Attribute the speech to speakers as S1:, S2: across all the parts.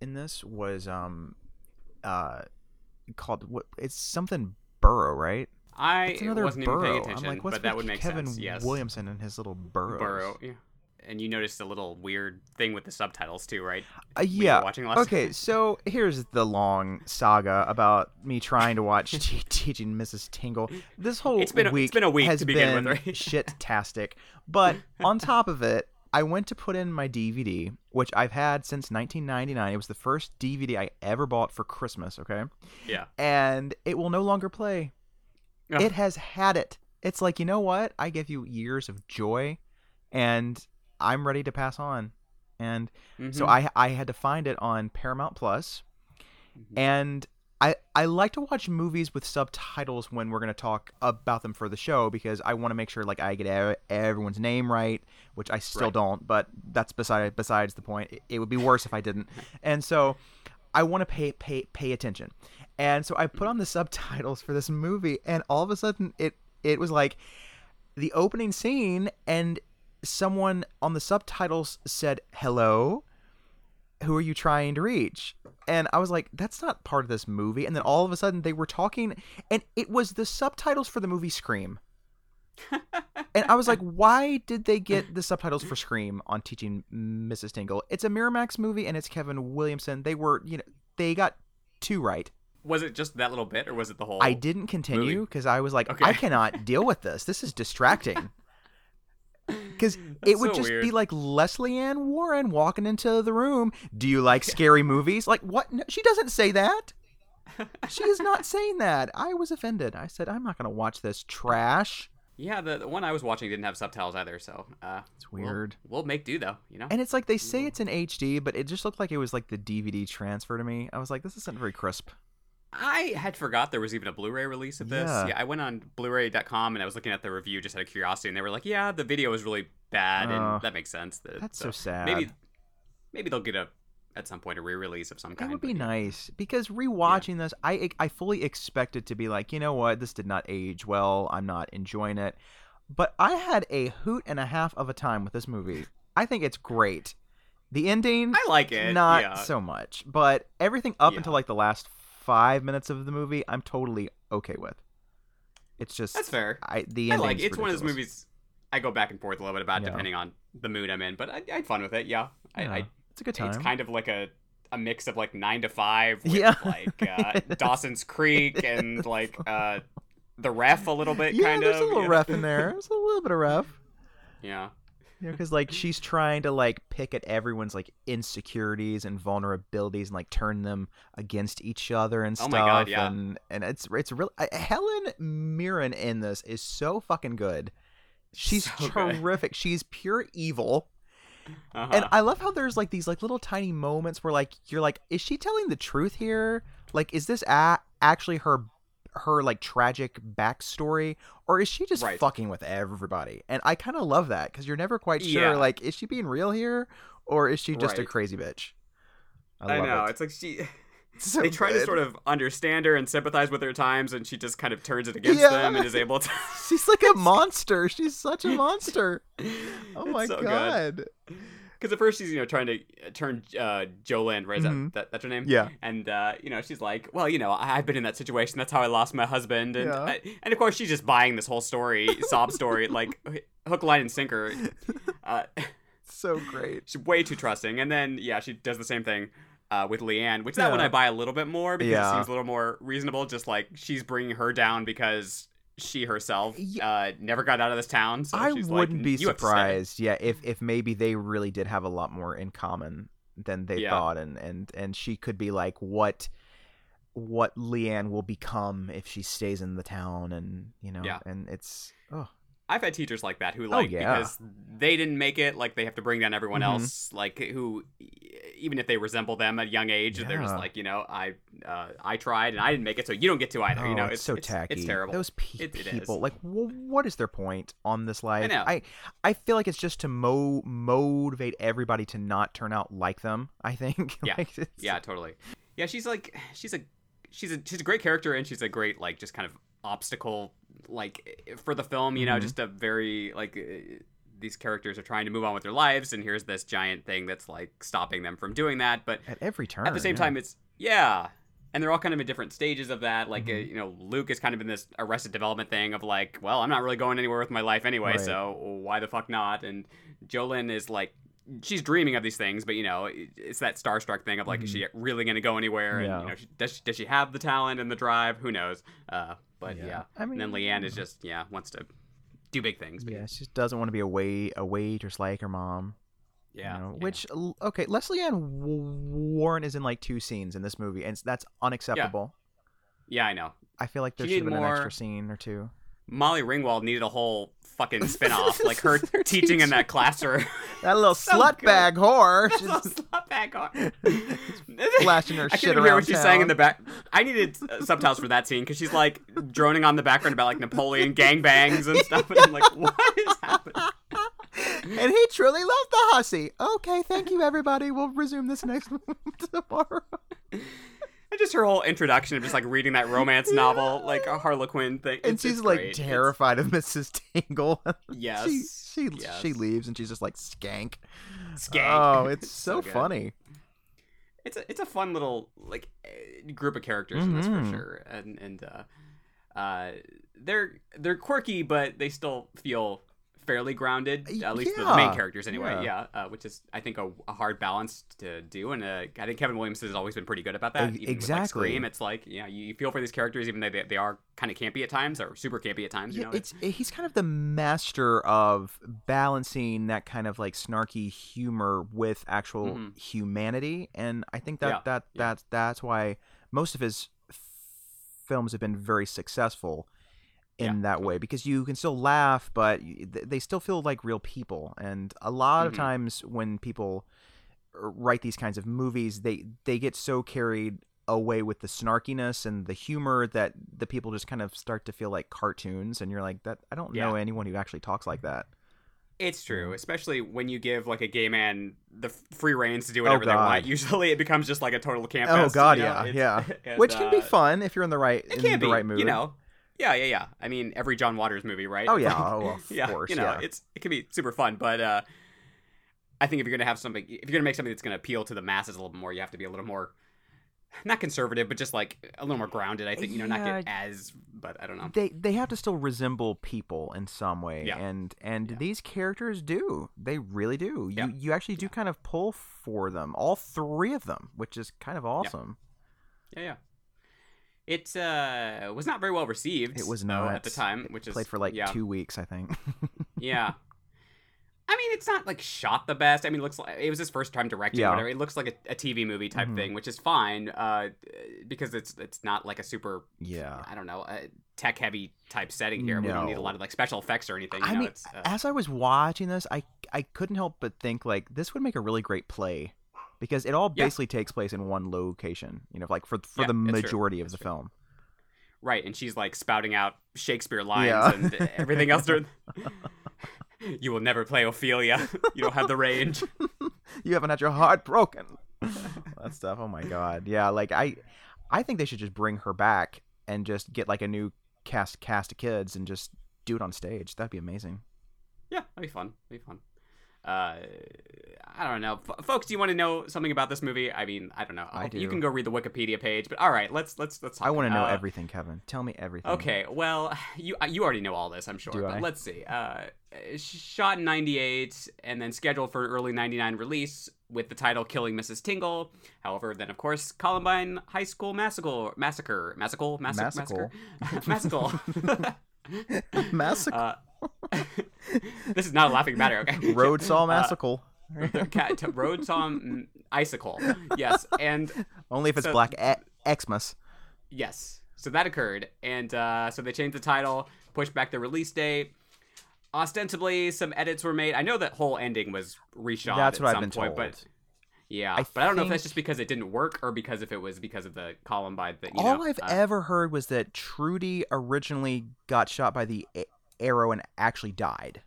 S1: in this was um uh called what it's something Burrow, right?
S2: I
S1: It's another
S2: wasn't
S1: Burrow.
S2: even paying attention,
S1: I'm like, what's
S2: but that would make
S1: Kevin
S2: sense. Yes.
S1: Williamson and his little burrows?
S2: Burrow. Yeah. And you noticed a little weird thing with the subtitles too, right?
S1: Uh,
S2: When you were
S1: yeah.
S2: watching last
S1: Okay, so here's the long saga about me trying to watch te- teaching Mrs. Tingle. This whole
S2: It's been a-
S1: week, it's
S2: been a week
S1: has
S2: to begin with,
S1: been
S2: right?
S1: shit-tastic. But on top of it, I went to put in my DVD, which I've had since 1999. It was the first DVD I ever bought for Christmas. Okay,
S2: Yeah.
S1: and it will no longer play.
S2: Ugh.
S1: It has had it. It's like you know what? I give you years of joy, and I'm ready to pass on. And so
S2: Mhm.
S1: I I had to find it on Paramount Plus,
S2: Mhm.
S1: and I I like to watch movies with subtitles when we're gonna talk about them for the show because I want to make sure like I get everyone's name right, which I still
S2: Right.
S1: don't. But that's beside besides the point. It, it would be worse if I didn't. And so I want to pay pay pay attention. And so I put on the subtitles for this movie, and all of a sudden it it was like the opening scene, and someone on the subtitles said hello who are you trying to reach? And I was like, that's not part of this movie. And then all of a sudden they were talking, and it was the subtitles for the movie Scream. and I was like, why did they get the subtitles for Scream on Teaching Mrs. Tingle? It's a Miramax movie, and it's Kevin Williamson. They were, you know, they got two right.
S2: Was it just that little bit, or was it the whole?
S1: I didn't continue because I was like,
S2: Okay.
S1: I cannot deal with this. This is distracting. Because it would
S2: so
S1: just
S2: weird.
S1: be like Lesley Ann Warren walking into the room. Do you like scary movies? Like what? No, she doesn't say that. She is not saying that. I was offended. I said, I'm not going to watch this trash.
S2: Yeah, the, the one I was watching didn't have subtitles either, so uh,
S1: It's
S2: we'll-
S1: weird.
S2: We'll, make do though, you know.
S1: And it's like they say it's in HD, but it just looked like it was like the DVD transfer to me. I was like, this isn't very crisp.
S2: I had forgot there was even a Blu-ray release of this.
S1: Yeah.
S2: Yeah, I went on Blu-ray.com and I was looking at the review just out of curiosity, and they were like, "Yeah, the video is really bad, and uh, that makes sense." That-
S1: That's so sad.
S2: Maybe, maybe they'll get a at some point a re-release of some kind.
S1: That would be
S2: but yeah.
S1: nice because rewatching this, I I fully expected to be like, you know what, this did not age well. I'm not enjoying it, but I had a hoot and a half of a time with this movie. I think it's great. The ending,
S2: I like it.
S1: not
S2: yeah.
S1: so much, but everything up
S2: Yeah.
S1: until like the last five minutes of the movie, I'm totally okay with. It's just
S2: That's fair.
S1: I the
S2: I like it. it's one of those movies I go back and forth a little bit about
S1: Yeah.
S2: depending on the mood I'm in, but I, I had fun with it. Yeah, I, I
S1: it's a good time.
S2: It's kind of like a a mix of like nine to five with
S1: Yeah.
S2: like uh, Dawson's Creek and like uh, the ref a little bit
S1: yeah,
S2: kind
S1: there's
S2: of.
S1: a little
S2: know?
S1: in there. There's a little bit of rough.
S2: Yeah.
S1: You know, because like she's trying to like pick at everyone's like insecurities and vulnerabilities and like turn them against each other and stuff.
S2: Oh my God, yeah.
S1: And and it's it's really I, Helen Mirren in this is so fucking good. She's
S2: So good.
S1: terrific. She's pure evil.
S2: Uh-huh.
S1: And I love how there's like these like little tiny moments where like you're like, is she telling the truth here? Like, is this a- actually her her like tragic backstory, or is she just
S2: Right.
S1: fucking with everybody? And I kind of love that because you're never quite sure.
S2: Yeah.
S1: Like, is she being real here, or is she just a crazy bitch?
S2: I,
S1: love
S2: know
S1: It.
S2: it's like she.
S1: So
S2: they try to sort of understand her and sympathize with her times, and she just kind of turns it against
S1: Yeah.
S2: them and is able to.
S1: She's like a monster. She's such a monster. Oh my
S2: so good. Because at first she's you know trying to uh, turn uh, Jolene, right? Is
S1: Mhm.
S2: that, that that's her name?
S1: Yeah.
S2: And uh, you know she's like, well, you know, I- I've been in that situation. That's how I lost my husband. And
S1: Yeah.
S2: I- and of course she's just buying this whole story, sob story, like hook, line, and sinker. Uh,
S1: So great.
S2: she's way too trusting. And then yeah, she does the same thing. Uh, with Leigh Ann, which that one I buy a little bit more because
S1: Yeah.
S2: it seems a little more reasonable. Just like she's bringing her down because she herself uh, never got out of this town. So
S1: I
S2: she's
S1: wouldn't be
S2: "You have to stay."
S1: surprised, yeah, if if maybe they really did have a lot more in common than they
S2: Yeah.
S1: thought, and and and she could be like what what Leigh Ann will become if she stays in the town, and you know,
S2: Yeah.
S1: and it's oh,
S2: I've had teachers like that who like
S1: yeah.
S2: because they didn't make it, like they have to bring down everyone
S1: Mhm.
S2: else, like who even if they resemble them at a young age, they're just like you know I uh, I tried and I didn't make it, so you don't get to either.
S1: Oh,
S2: you know,
S1: it's, so tacky.
S2: It's terrible.
S1: Those pe-
S2: It-
S1: people, like, w- what is their point on this life?
S2: know.
S1: I, I feel like it's just to mo- motivate everybody to not turn out like them. I think.
S2: Yeah.
S1: Like,
S2: Yeah, totally. Yeah, she's like she's a she's a she's a great character and she's a great like just kind of obstacle like for the film, you know,
S1: Mhm.
S2: just a very like uh, these characters are trying to move on with their lives and here's this giant thing that's like stopping them from doing that, but
S1: At every turn.
S2: at the same
S1: yeah.
S2: time it's yeah. And they're all kind of in different stages of that. Like, uh,
S1: Mhm.
S2: you know, Luke is kind of in this arrested development thing of like, well, I'm not really going anywhere with my life anyway,
S1: Right.
S2: so why the fuck not? And Jo Lynn is like, she's dreaming of these things, but you know, it's that starstruck thing of like, is she really going to go anywhere? And
S1: Mm-hmm.
S2: You know, she, does she, does she have the talent and the drive? Who knows? Uh, but
S1: Yeah.
S2: yeah.
S1: I mean,
S2: and then Leigh Ann is just yeah wants to do big things. But
S1: Yeah, she just doesn't want to be a wait a waitress like her mom. you
S2: yeah,
S1: know,
S2: yeah.
S1: Which okay, Lesley Ann Warren is in like two scenes in this movie, and that's unacceptable.
S2: yeah, I know.
S1: I feel like there
S2: She
S1: should have been
S2: needed
S1: an extra scene or two.
S2: Molly Ringwald needed a whole fucking spin-off, like her
S1: Her
S2: teaching in that classroom.
S1: That little
S2: So
S1: slut
S2: good.
S1: bag whore. She's
S2: Slap back on.
S1: flashing her
S2: I
S1: shit
S2: couldn't
S1: around
S2: hear what she's saying in the back. I needed uh, subtitles for that scene because she's like droning on the background about like Napoleon gangbangs and stuff, and I'm like, what is happening?
S1: and he truly loved the hussy. Okay, thank you, everybody. We'll resume this next tomorrow.
S2: Just her whole introduction of just like reading that romance novel, like a Harlequin thing.
S1: And
S2: It's-
S1: she's
S2: it's
S1: like
S2: great. It's-
S1: terrified of Mrs. Tingle.
S2: Yes.
S1: she she
S2: Yes.
S1: she leaves and she's just like skank.
S2: Skank.
S1: Oh, it's, so,
S2: good.
S1: funny.
S2: it's a it's a fun little like eh, group of characters in this for
S1: Mhm.
S2: sure, and and uh, uh, they're they're quirky, but they still feel fairly grounded. At least the, the main characters, anyway.
S1: yeah.
S2: Yeah, uh, which is I think a, a hard balance to do, and uh, I think Kevin Williamson has always been pretty good about that.
S1: E-
S2: Even with, like,
S1: exactly.
S2: Scream, it's like you know you feel for these characters, even though they, they are kind of campy at times or super campy at times. You
S1: Yeah,
S2: know,
S1: it's he's kind of the master of balancing that kind of like snarky humor with actual
S2: Mhm.
S1: humanity, and I think that
S2: Yeah,
S1: that
S2: yeah.
S1: that's that's why most of his films have been very successful in
S2: Yeah,
S1: that way because you can still laugh, but they still feel like real people. And a lot of
S2: Mhm.
S1: times when people write these kinds of movies, they they get so carried away with the snarkiness and the humor that the people just kind of start to feel like cartoons and you're like that I don't know anyone who actually talks like that.
S2: It's true, especially when you give like a gay man the free reins to do whatever they
S1: Oh, God.
S2: want. Usually, it becomes just like a total camp.
S1: Oh god,
S2: you know?
S1: yeah,
S2: It's-
S1: yeah.
S2: and,
S1: Which can be
S2: uh,
S1: fun if you're in the right
S2: It
S1: in
S2: can
S1: the
S2: be,
S1: right mood.
S2: you know. Yeah, yeah, yeah. I mean, every John Waters movie, right?
S1: Oh, yeah.
S2: like-
S1: Oh, of
S2: yeah,
S1: course,
S2: You know,
S1: yeah.
S2: it's it can be super fun, but uh, I think if you're gonna have something, if you're gonna make something that's gonna appeal to the masses a little bit more, you have to be a little more, not conservative, but just like a little more grounded. I think you know, not get as, but I don't know.
S1: They they have to still resemble people in some way,
S2: Yeah.
S1: and and
S2: Yeah.
S1: these characters do. They really do.
S2: Yeah.
S1: You you actually do kind of pull for them, all three of them, which is kind of awesome.
S2: Yeah, yeah. It uh, was not very well received.
S1: It was not
S2: at the time, which is
S1: Played for like
S2: yeah.
S1: two weeks, I think.
S2: Yeah. I mean, it's not like shot the best. I mean, it looks like it was his first time directing.
S1: Yeah.
S2: Whatever. It looks like a, a TV movie type
S1: Mhm.
S2: thing, which is fine uh, because it's it's not like a super
S1: yeah.
S2: I don't know tech heavy type setting here. We don't need a lot of like special effects or anything. You
S1: I
S2: know,
S1: mean,
S2: uh,
S1: as I was watching this, I I couldn't help but think like this would make a really great play, because it all
S2: Yeah.
S1: basically takes place in one location. You know, like for for
S2: Yeah,
S1: the majority of the
S2: true.
S1: film.
S2: right, and she's like spouting out Shakespeare lines
S1: Yeah.
S2: and everything else. During... you will never play Ophelia. you don't have the range.
S1: you haven't had your heart broken. that stuff. Oh my god. Yeah, like I I think they should just bring her back and just get like a new cast cast of kids and just do it on stage. That'd be amazing.
S2: Yeah, that'd be fun. That'd be fun. Uh, I don't know, F- folks. Do you want to know something about this movie? I mean, I don't know.
S1: I
S2: You
S1: do.
S2: can go read the Wikipedia page, but all right, let's let's let's. Talk.
S1: I want to know
S2: Uh,
S1: everything, Kevin. Tell me everything.
S2: Okay, well, you uh, you already know all this, I'm sure.
S1: Do
S2: but
S1: I?
S2: let's see. Uh, shot in '98 and then scheduled for early '99 release with the title "Killing Mrs. Tingle." However, then of course Columbine High School Massacre, massacre, massacre, massacre, massacre, massacre.
S1: Massacre.
S2: Uh, this is not a laughing matter, okay?
S1: Road Saw
S2: Uh,
S1: Massacre.
S2: Cat, road Tom icicle. Yes, and
S1: Only if it's
S2: so-
S1: Black e- Xmas.
S2: yes, so that occurred, and uh, so they changed the title, pushed back the release date. ostensibly some edits were made. I know that whole ending was reshot.
S1: That's
S2: at
S1: what I've
S2: some
S1: been
S2: point,
S1: told.
S2: But yeah,
S1: I
S2: but I don't know if that's just because it didn't work or because if it was because of the Columbine that
S1: All
S2: know.
S1: I've
S2: uh,
S1: ever heard was that Trudy originally got shot by the arrow and actually died.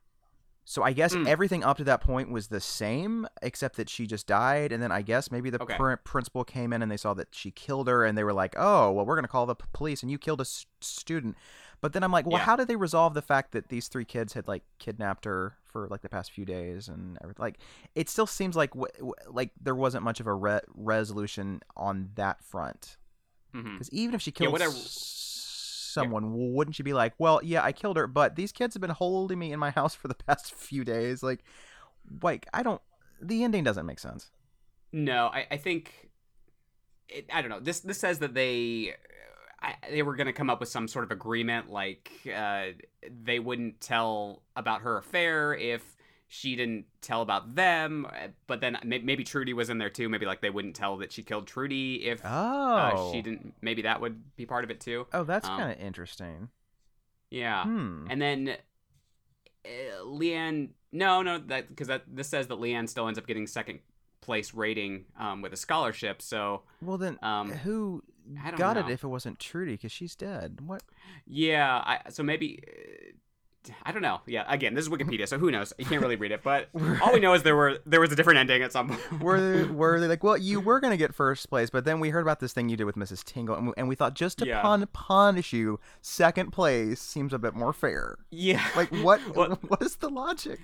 S1: So I guess
S2: Mm.
S1: everything up to that point was the same, except that she just died. And then I guess maybe the
S2: Okay.
S1: pr- principal came in and they saw that she killed her, and they were like, "Oh, well, we're gonna call the p- police, and you killed a s- student." But then I'm like, well,
S2: Yeah.
S1: how did they resolve the fact that these three kids had like kidnapped her for like the past few days and everything? Like, it still seems like w- w- like there wasn't much of a re- resolution on that front. Because even if she
S2: Yeah,
S1: killed
S2: what
S1: Someone, wouldn't she be like, "Well, yeah, I killed her, but these kids have been holding me in my house for the past few days"? Like, like I don't. The ending doesn't make sense.
S2: No, I, I think it, I don't know. This this says that they I, they were going to come up with some sort of agreement, like uh, they wouldn't tell about her affair if she didn't tell about them. uh, But then maybe Trudy was in there too. Maybe like they wouldn't tell that she killed Trudy if
S1: Oh,
S2: uh, she didn't. Maybe that would be part of it too.
S1: Oh, that's
S2: um,
S1: kind of interesting.
S2: Yeah.
S1: Hmm.
S2: And then uh, Leigh Ann, no, no, that because that this says that Leigh Ann still ends up getting second place rating um, with a scholarship. So
S1: Well, then
S2: um,
S1: who got
S2: know.
S1: it if it wasn't Trudy? Because she's dead. What?
S2: yeah, I, so maybe uh, I don't know. Yeah, again, this is Wikipedia, so who knows? You can't really read it, but all we know is there were there was a different ending at some point.
S1: Were they, were they like, well, you were gonna get first place, but then we heard about this thing you did with Mrs. Tingle, and we, and we thought just to
S2: Yeah.
S1: pun- punish you, second place seems a bit more fair.
S2: yeah,
S1: Like what?
S2: Well-
S1: what is the logic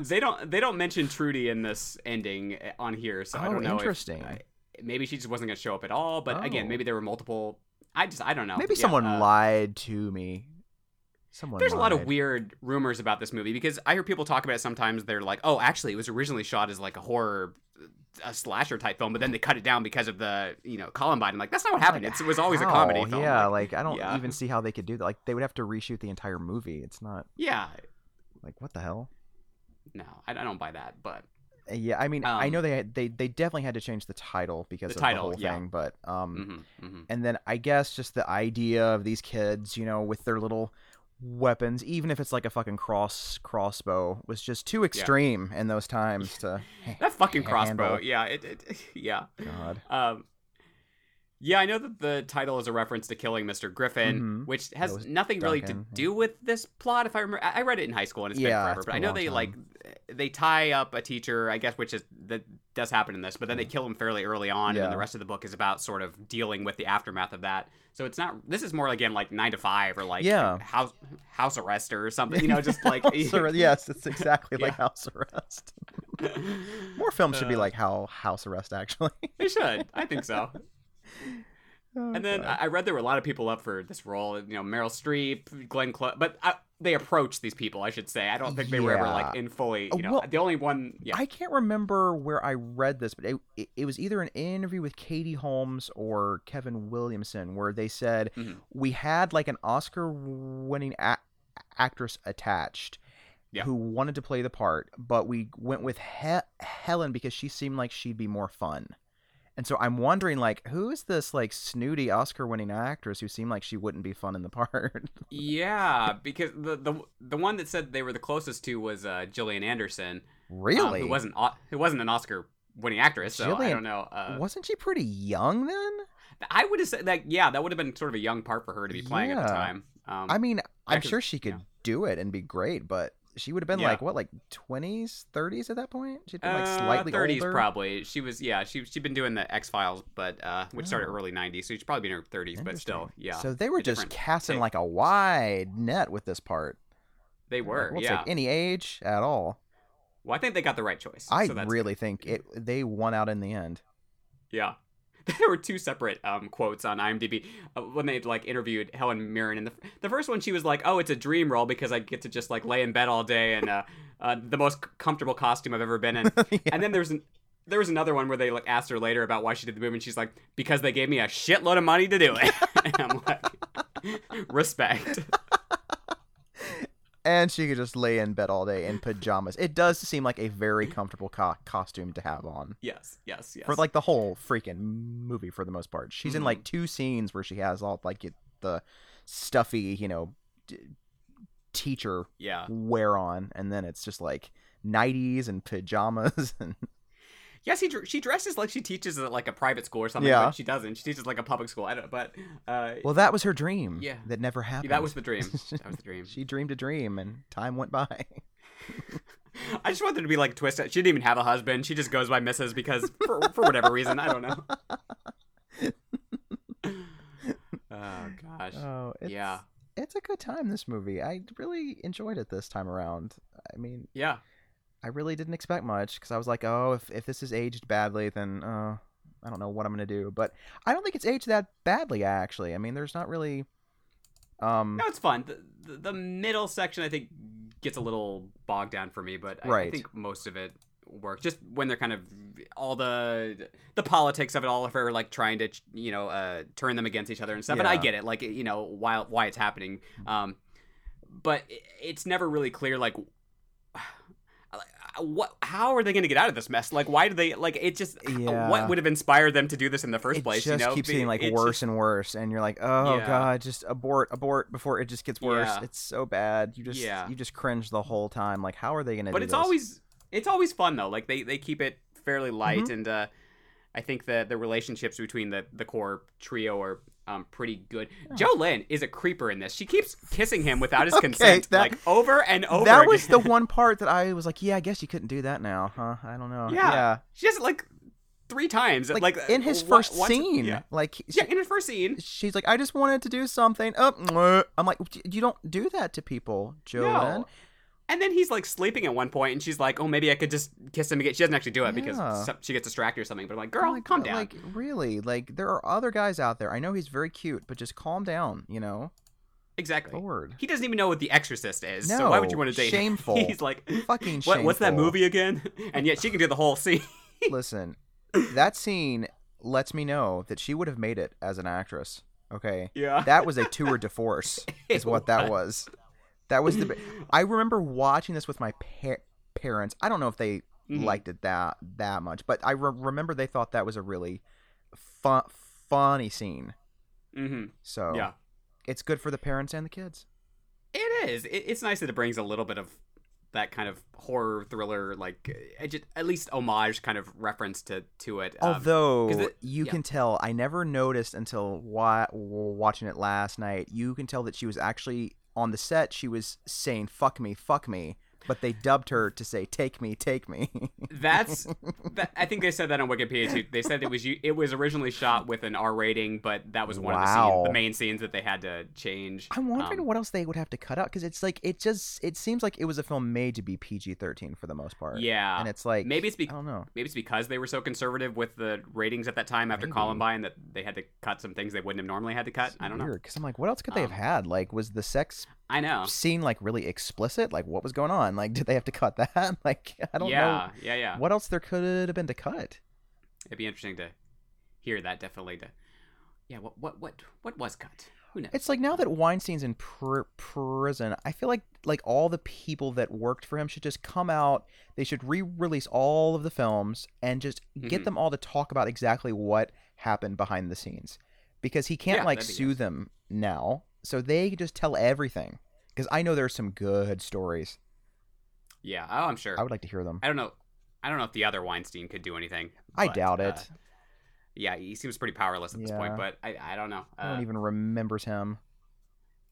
S2: they don't they don't mention Trudy in this ending uh, on here, so I
S1: Oh,
S2: don't know.
S1: interesting.
S2: I- maybe she just wasn't gonna show up at all. But again,
S1: Oh.
S2: maybe there were multiple. I just I don't know.
S1: Maybe
S2: Yeah,
S1: someone
S2: uh,
S1: lied to me. Someone.
S2: There's a lot of weird rumors about this movie because I hear people talk about it sometimes. They're like, "Oh, actually, it was originally shot as like a horror, a slasher type film, but then they cut it down because of the you know Columbine." I'm like, "That's not what happened.
S1: Like,
S2: It's, it was always a comedy film."
S1: Yeah,
S2: like,
S1: I don't
S2: yeah.
S1: even see how they could do that. Like they would have to reshoot the entire movie. It's not
S2: yeah.
S1: like what the hell.
S2: No, I, I don't buy that. But
S1: Uh, Yeah, I mean, I
S2: Um,
S1: know they had, they they definitely had to change the title because
S2: The
S1: of
S2: title,
S1: the whole
S2: yeah.
S1: thing, but um,
S2: mhm, mhm.
S1: and then I guess just the idea of these kids, you know, with their little weapons, even if it's like a fucking cross crossbow, was just too extreme in those times to.
S2: that fucking crossbow. Yeah, it, it yeah.
S1: God.
S2: Um, yeah, I know that the title is a reference to killing Mr. Griffin,
S1: Mhm.
S2: which has nothing really to
S1: yeah.
S2: do with this plot. If I remember, I I read it in high school and it's
S1: Yeah,
S2: been forever.
S1: it's
S2: But
S1: been
S2: I
S1: a
S2: know they
S1: time.
S2: like they tie up a teacher, I guess, which is that does happen in this. But then they kill him fairly early on, and then the rest of the book is about sort of dealing with the aftermath of that. So it's not. This is more again like nine to five or like
S1: Yeah.
S2: house house arrest or something. You know, just like
S1: arrest- yes, it's exactly like house arrest. More films should be
S2: Uh,
S1: like how house arrest actually.
S2: they should. I think so. And then I I read there were a lot of people up for this role. You know, Meryl Streep, Glenn Close, but uh, they approached these people. I should say. I don't think they were ever like in fully.
S1: Uh,
S2: You know,
S1: well,
S2: the only one. Yeah.
S1: I can't remember where I read this, but it, it, it was either an interview with Katie Holmes or Kevin Williamson where they said
S2: Mhm.
S1: we had like an Oscar-winning a- actress attached
S2: Yeah.
S1: who wanted to play the part, but we went with he- Helen because she seemed like she'd be more fun. And so I'm wondering, like, who is this like snooty Oscar-winning actress who seemed like she wouldn't be fun in the part?
S2: yeah, because the the the one that said they were the closest to was uh, Gillian Anderson, um,
S1: really?
S2: who wasn't who wasn't an Oscar winning actress. So I don't know. Uh,
S1: Wasn't she pretty young then?
S2: I would have said that. Yeah, that would have been sort of a young part for her to be playing at the time. Um,
S1: I mean, I'm sure she could
S2: yeah.
S1: do it and be great, but she would have been
S2: Yeah.
S1: like what, like 20s, 30s at that point? She'd been like
S2: uh,
S1: slightly
S2: 30s
S1: older.
S2: probably. She was yeah. She she'd been doing the X Files, but uh, which started
S1: Oh.
S2: early 90s, so she's probably been in her 30s, but still, yeah.
S1: So they were just casting like a wide net with this part.
S2: They
S1: Like,
S2: were,
S1: we'll
S2: yeah.
S1: any age at all.
S2: Well, I think they got the right choice.
S1: I
S2: so
S1: really think it. They won out in the end.
S2: Yeah. There were two separate um, quotes on IMDb uh, when they like interviewed Helen Mirren, and the, the first one she was like, "Oh, it's a dream role because I get to just like lay in bed all day and uh, uh, the most comfortable costume I've ever been in."
S1: Yeah.
S2: And then there's an, there was another one where they like asked her later about why she did the movie, and she's like, "Because they gave me a shitload of money to do it." and I'm like, respect.
S1: And she could just lay in bed all day in pajamas. It does seem like a very comfortable co- costume to have on.
S2: Yes, yes, yes.
S1: for like the whole freaking movie for the most part. She's in
S2: Mhm.
S1: like two scenes where she has all like the stuffy, you know, d- teacher
S2: Yeah.
S1: wear on, and then it's just like nighties and pajamas and
S2: Yes, he she dresses like she teaches at like a private school or something.
S1: Yeah.
S2: But she doesn't. She teaches like a public school. I don't. But uh,
S1: well, that was her dream.
S2: Yeah.
S1: that never happened.
S2: that was the dream. That was the dream.
S1: she dreamed a dream, and time went by.
S2: I just want there to be like a twist. She didn't even have a husband. She just goes by Mrs. because for, for whatever reason, I don't know. oh gosh.
S1: oh, it's,
S2: yeah.
S1: it's a good time. This movie, I really enjoyed it this time around. I mean,
S2: Yeah.
S1: I really didn't expect much because I was like, oh, if if this is aged badly, then uh, I don't know what I'm gonna do. But I don't think it's aged that badly. Actually, I mean, there's not really. Um,
S2: No, it's fun. The, the, the middle section, I think, gets a little bogged down for me, but I, I think most of it works. Just when they're kind of all the the politics of it all, of her like trying to you know uh, turn them against each other and stuff. And I get it, like you know why why it's happening. Um, but it- it's never really clear like what how are they going to get out of this mess like why do they like it just
S1: Yeah.
S2: what would have inspired them to do this in the first
S1: it
S2: place
S1: just
S2: you know
S1: keeps
S2: Be-
S1: getting like worse
S2: just-
S1: and worse, and you're like, oh
S2: Yeah.
S1: god, just abort, abort before it just gets worse.
S2: Yeah.
S1: It's so bad. You just
S2: Yeah.
S1: you just cringe the whole time. Like, how are they gonna?
S2: but
S1: do
S2: it's
S1: this?
S2: always it's always fun though like they they keep it fairly light
S1: Mm-hmm.
S2: and uh i think that the relationships between the the core trio are um pretty good Jo Lynn is a creeper in this she keeps kissing him without his
S1: Okay,
S2: consent
S1: that-
S2: like over and over
S1: that was the one part that I was like, yeah, I guess you couldn't do that now, huh? I don't know.
S2: Yeah.
S1: yeah.
S2: she does it like three times
S1: Like,
S2: like,
S1: in his
S2: uh,
S1: first scene,
S2: yeah.
S1: like he-
S2: yeah in his first scene
S1: she's like, I just wanted to do something. Oh. I'm like, you don't do that to people, Jolene.
S2: no. And then he's like sleeping at one point and she's like oh maybe i could just kiss him again she doesn't actually do it because
S1: Yeah.
S2: some- she gets distracted or something but i'm like girl
S1: like,
S2: calm
S1: uh,
S2: down
S1: Like, really? Like, there are other guys out there. I know he's very cute, but just calm down. You know,
S2: exactly
S1: Lord,
S2: he doesn't even know what the exorcist is so why would you
S1: No,
S2: want to date
S1: shameful.
S2: him he's like
S1: fucking
S2: What, what's that movie again? And yet she can do the whole scene.
S1: Listen, that scene lets me know that she would have made it as an actress. Okay,
S2: Yeah.
S1: that was a tour de force, is what that was. That was the. I remember watching this with my par- parents. I don't know if they
S2: Mhm.
S1: liked it that that much, but I re- remember they thought that was a really fun, funny scene.
S2: hmm
S1: So
S2: Yeah.
S1: it's good for the parents and the kids.
S2: It is. It, it's nice that it brings a little bit of that kind of horror thriller, like just, at least homage kind of reference to to it. Um,
S1: Although
S2: it-
S1: you
S2: yeah.
S1: can tell, I never noticed until wa- watching it last night. You can tell that she was actually on the set. She was saying "fuck me, fuck me," but they dubbed her to say "take me, take me."
S2: that's that. I think they said that on Wikipedia too. They said it was it was originally shot with an R rating, but that was one of the
S1: Wow.
S2: scenes, the main scenes that they had to change.
S1: I'm wondering
S2: Um,
S1: what else they would have to cut out because it's like it just it seems like it was a film made to be PG-13 for the most part.
S2: Yeah,
S1: and it's like
S2: maybe it's
S1: I don't know.
S2: maybe it's because they were so conservative with the ratings at that time after
S1: Maybe.
S2: Columbine that they had to cut some things they wouldn't have normally had to cut. I don't know.
S1: Because I'm like, what else could they have
S2: Um,
S1: had? Like, was the sex
S2: I know.
S1: scene like really explicit? Like, what was going on? Like, did they have to cut that? Like, I don't
S2: know. yeah, yeah,
S1: yeah. what else there could have been to cut.
S2: It'd be interesting to hear that. Definitely. To yeah. What what what what was cut? Who knows?
S1: It's like now that Weinstein's in pr- prison, I feel like like all the people that worked for him should just come out. They should re-release all of the films and just get
S2: Mhm.
S1: them all to talk about exactly what happened behind the scenes, because he can't
S2: Yeah,
S1: like sue
S2: good.
S1: them now. So they just tell everything. Because I know there's some good stories.
S2: Yeah. Oh, I'm sure.
S1: I would like to hear them.
S2: I don't know. I don't know if the other Weinstein could do anything.
S1: I
S2: but,
S1: doubt
S2: uh,
S1: it.
S2: yeah, he seems pretty powerless at this point. But I I don't know.
S1: I
S2: Uh,
S1: don't even remembers him.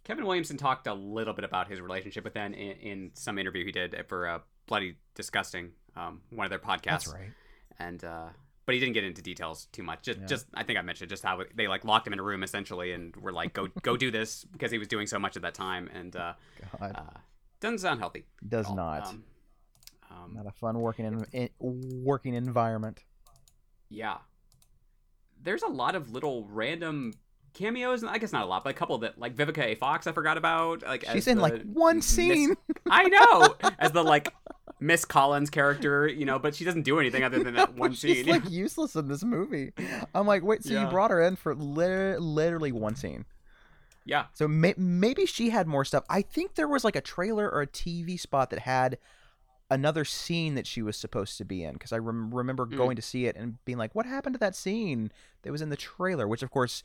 S2: Kevin Williamson talked a little bit about his relationship with them in, in some interview he did for uh, Bloody Disgusting, um, one of their podcasts.
S1: That's right.
S2: and uh but he didn't get into details too much just
S1: Yeah.
S2: just i think i mentioned just how they like locked him in a room essentially and were like go go do this because he was doing so much at that time and uh,
S1: God,
S2: uh doesn't sound healthy
S1: does not.
S2: um, um,
S1: not a fun working in, in working environment.
S2: yeah there's a lot of little random cameos and i guess not a lot but a couple that like vivica a fox i forgot about like
S1: She's in like one
S2: Miss-
S1: scene.
S2: i know as the like miss collins character you know but she doesn't do anything other than that one
S1: She's
S2: scene She's
S1: like useless in this movie. I'm like, wait, so you brought her in for lit- literally one scene.
S2: Yeah
S1: So may- maybe she had more stuff. I think there was like a trailer or a TV spot that had another scene that she was supposed to be in because I rem- remember
S2: Mm.
S1: going to see it and being like, what happened to that scene that was in the trailer? Which of course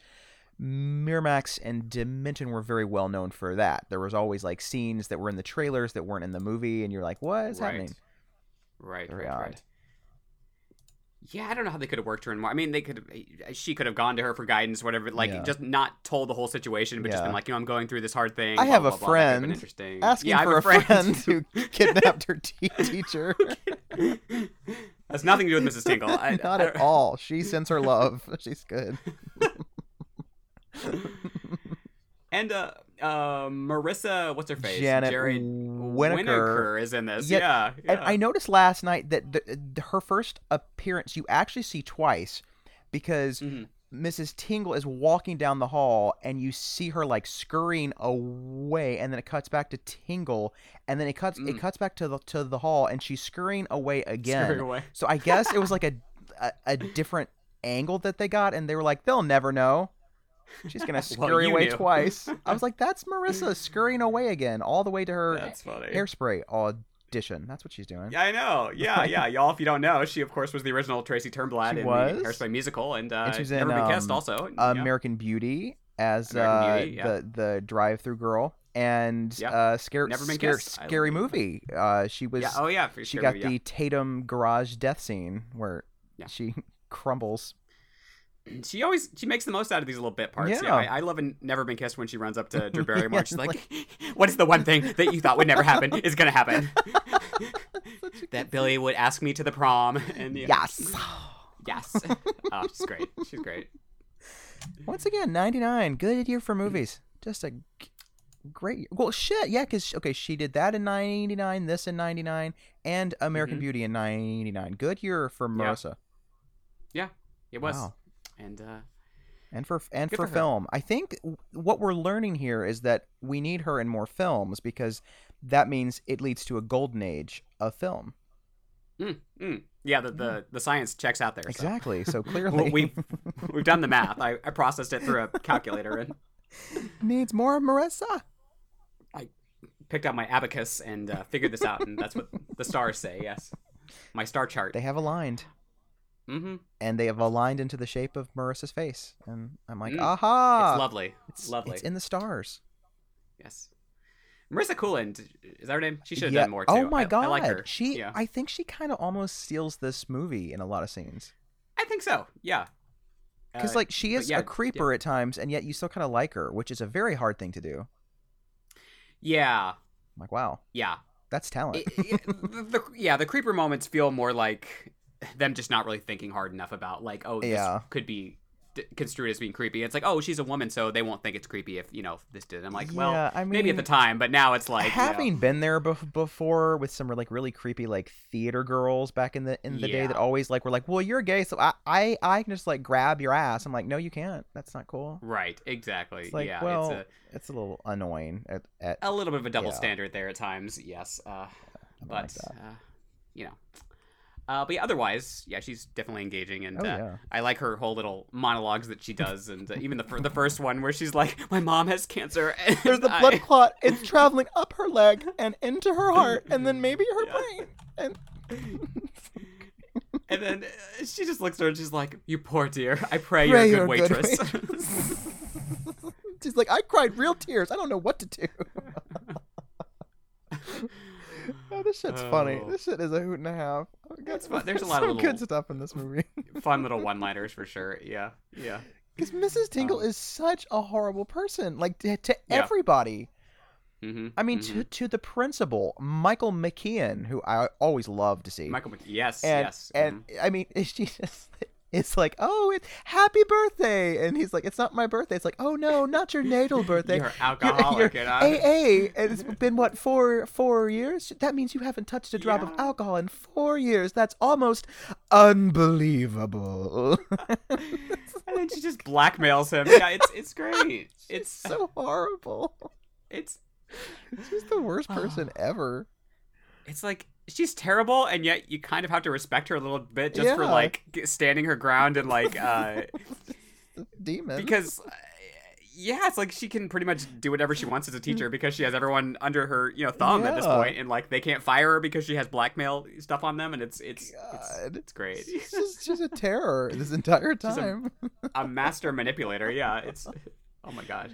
S1: Miramax and Dimension were very well known for that. There was always like scenes that were in the trailers that weren't in the movie, and you're like, "What is
S2: right.
S1: happening?"
S2: Right,
S1: Very
S2: right,
S1: odd.
S2: right. Yeah, I don't know how they could have worked her in more. I mean, they could. have. Eh, eh, she could have gone to her for guidance, whatever. Like,
S1: Yeah.
S2: just not told the whole situation, but just been like, you know, I'm going through this hard thing.
S1: I
S2: blah,
S1: have
S2: blah,
S1: a
S2: blah, that could've been
S1: friend
S2: Interesting.
S1: Asking
S2: yeah,
S1: for
S2: a friend.
S1: who kidnapped her tea teacher.
S2: That's nothing to do with Mrs. Tingle. I,
S1: Not
S2: I-
S1: at all. She sends her love. She's good.
S2: And uh, uh, Marissa, what's her face?
S1: Janet
S2: Jaret
S1: Winokur.
S2: Winokur is in this.
S1: Yeah,
S2: Yeah, yeah.
S1: And I noticed last night that the, the, her first appearance you actually see twice because
S2: Mhm.
S1: Mrs. Tingle is walking down the hall and you see her like scurrying away and then it cuts back to Tingle and then it cuts it
S2: Mm.
S1: cuts back to the to the hall and she's scurrying away again.
S2: Scurry away.
S1: So I guess it was like a, a a different angle that they got and they were like they'll never know. She's gonna scurry
S2: you
S1: away
S2: knew.
S1: twice. I was like, "That's Marissa scurrying away again, all the way to her
S2: That's funny.
S1: hairspray audition. That's what she's doing."
S2: Yeah, I know. Yeah, yeah. Y'all, if you don't know, she of course was the original Tracy Turnblad
S1: She
S2: in
S1: was?
S2: the Hairspray musical, and, uh,
S1: And she was
S2: Never
S1: in,
S2: Been Kissed
S1: um,
S2: also. yeah.
S1: American Beauty as
S2: American
S1: uh,
S2: Beauty, yeah.
S1: the the drive-through girl and
S2: Yeah.
S1: uh, scare,
S2: Never Been
S1: scare, scary movie. Uh, she was
S2: Yeah. Oh yeah.
S1: She got
S2: yeah.
S1: the Tatum garage death scene where
S2: Yeah.
S1: she crumbles.
S2: She always she makes the most out of these little bit parts. Yeah,
S1: Yeah.
S2: I, I love and Never Been Kissed when she runs up to Drew Barrymore. and she's like, "What is the one thing that you thought would never happen is gonna happen? that Billy would ask me to the prom." And yeah,
S1: Yes.
S2: yes. Oh, she's great. She's great.
S1: Once again, 99. Good year for movies. Just a g- great year. Well, shit. Yeah, because, okay, she did that in 99, this in 99, and American
S2: Mhm.
S1: Beauty in 99. Good year for
S2: Yeah.
S1: Marissa.
S2: Yeah, it was.
S1: Wow.
S2: And uh,
S1: And for and for,
S2: for
S1: film, I think what we're learning here is that we need her in more films because that means it leads to a golden age of film.
S2: mm, mm. yeah, the, the the science checks out there.
S1: Exactly. So
S2: Well,
S1: clearly,
S2: we've we've done the math. I, I processed it through a calculator and
S1: needs more Marissa.
S2: I picked out my abacus and uh, figured this out, and that's what the stars say. Yes, my star chart.
S1: They have aligned,
S2: Mm-hmm.
S1: and they have aligned into the shape of Marissa's face, and I'm like,
S2: Mm.
S1: aha!
S2: it's lovely.
S1: It's
S2: lovely.
S1: It's in the stars.
S2: Yes. Marisa Coughlan is that her name? She should have
S1: Yeah.
S2: done more too.
S1: Oh my
S2: I,
S1: god,
S2: I like her.
S1: she.
S2: Yeah,
S1: I think she kind of almost steals this movie in a lot of scenes
S2: I think so. Yeah.
S1: because
S2: Uh,
S1: like she is
S2: yeah,
S1: a creeper at times, and yet you still kind of like her, which is a very hard thing to do.
S2: Yeah.
S1: I'm like, wow,
S2: Yeah.
S1: that's talent.
S2: It- it- the, the- yeah. The creeper moments feel more like them just not really thinking hard enough about like, oh, this
S1: Yeah.
S2: could be d- construed as being creepy. It's like, oh, she's a woman, so they won't think it's creepy if you know this did. I'm like, well,
S1: Yeah, I
S2: maybe at the time, but now it's like you know,
S1: having been there bef- before with some like really creepy like theater girls back in the in the day that always like were like, well, you're gay, so I I I can just like grab your ass. I'm like, no, you can't. That's not cool.
S2: Right. Exactly.
S1: It's like,
S2: yeah.
S1: well,
S2: it's
S1: it's a little annoying at, at
S2: a, a little bit of a double
S1: Yeah.
S2: standard there at times. Yes. Uh, but
S1: like
S2: uh, you know. Uh, but yeah, otherwise, yeah, she's definitely engaging, and
S1: Oh,
S2: uh,
S1: yeah.
S2: I like her whole little monologues that she does, and uh, even the fir- the first one where she's like, "My mom has cancer." And
S1: There's the
S2: I-
S1: blood clot. It's traveling up her leg and into her heart, and then maybe her
S2: Yeah.
S1: brain. And
S2: and then uh, she just looks at her and she's like, "You poor dear. I pray,
S1: Pray
S2: you're a
S1: you're
S2: good
S1: a good
S2: waitress."
S1: she's like, I cried real tears. I don't know what to do. Oh, this shit's funny.
S2: Oh.
S1: This shit is a hoot and a half.
S2: That's fun. There's a lot of
S1: good stuff in this movie.
S2: Fun little one-liners for sure. Yeah, yeah.
S1: Because Mrs. Tingle
S2: Um,
S1: is such a horrible person, like to, to
S2: Yeah.
S1: everybody.
S2: Mm-hmm.
S1: I mean, to to the principal, Michael McKean, who I always love to see.
S2: Michael, McKean, yes,
S1: and
S2: yes,
S1: and
S2: mhm.
S1: I mean, she just it's like, oh, it's happy birthday, and he's like, it's not my birthday. It's like, oh no, not your natal birthday.
S2: You're alcoholic,
S1: You're
S2: I-
S1: AA, and it's been what four four years? That means you haven't touched a drop of
S2: Yeah.
S1: alcohol in four years. That's almost unbelievable.
S2: and then she just blackmails him. Yeah, it's it's great. It's
S1: so horrible.
S2: it's
S1: She's the worst person ever.
S2: it's like she's terrible, and yet you kind of have to respect her a little bit just for like standing her ground and like uh
S1: Demon.
S2: because uh, yeah, it's like she can pretty much do whatever she wants as a teacher because she has everyone under her, you know, thumb at this point, and like they can't fire her because she has blackmail stuff on them, and it's it's it's, it's great.
S1: She's just, she's a terror this entire
S2: a-
S1: time.
S2: a master manipulator. Yeah, it's oh my god.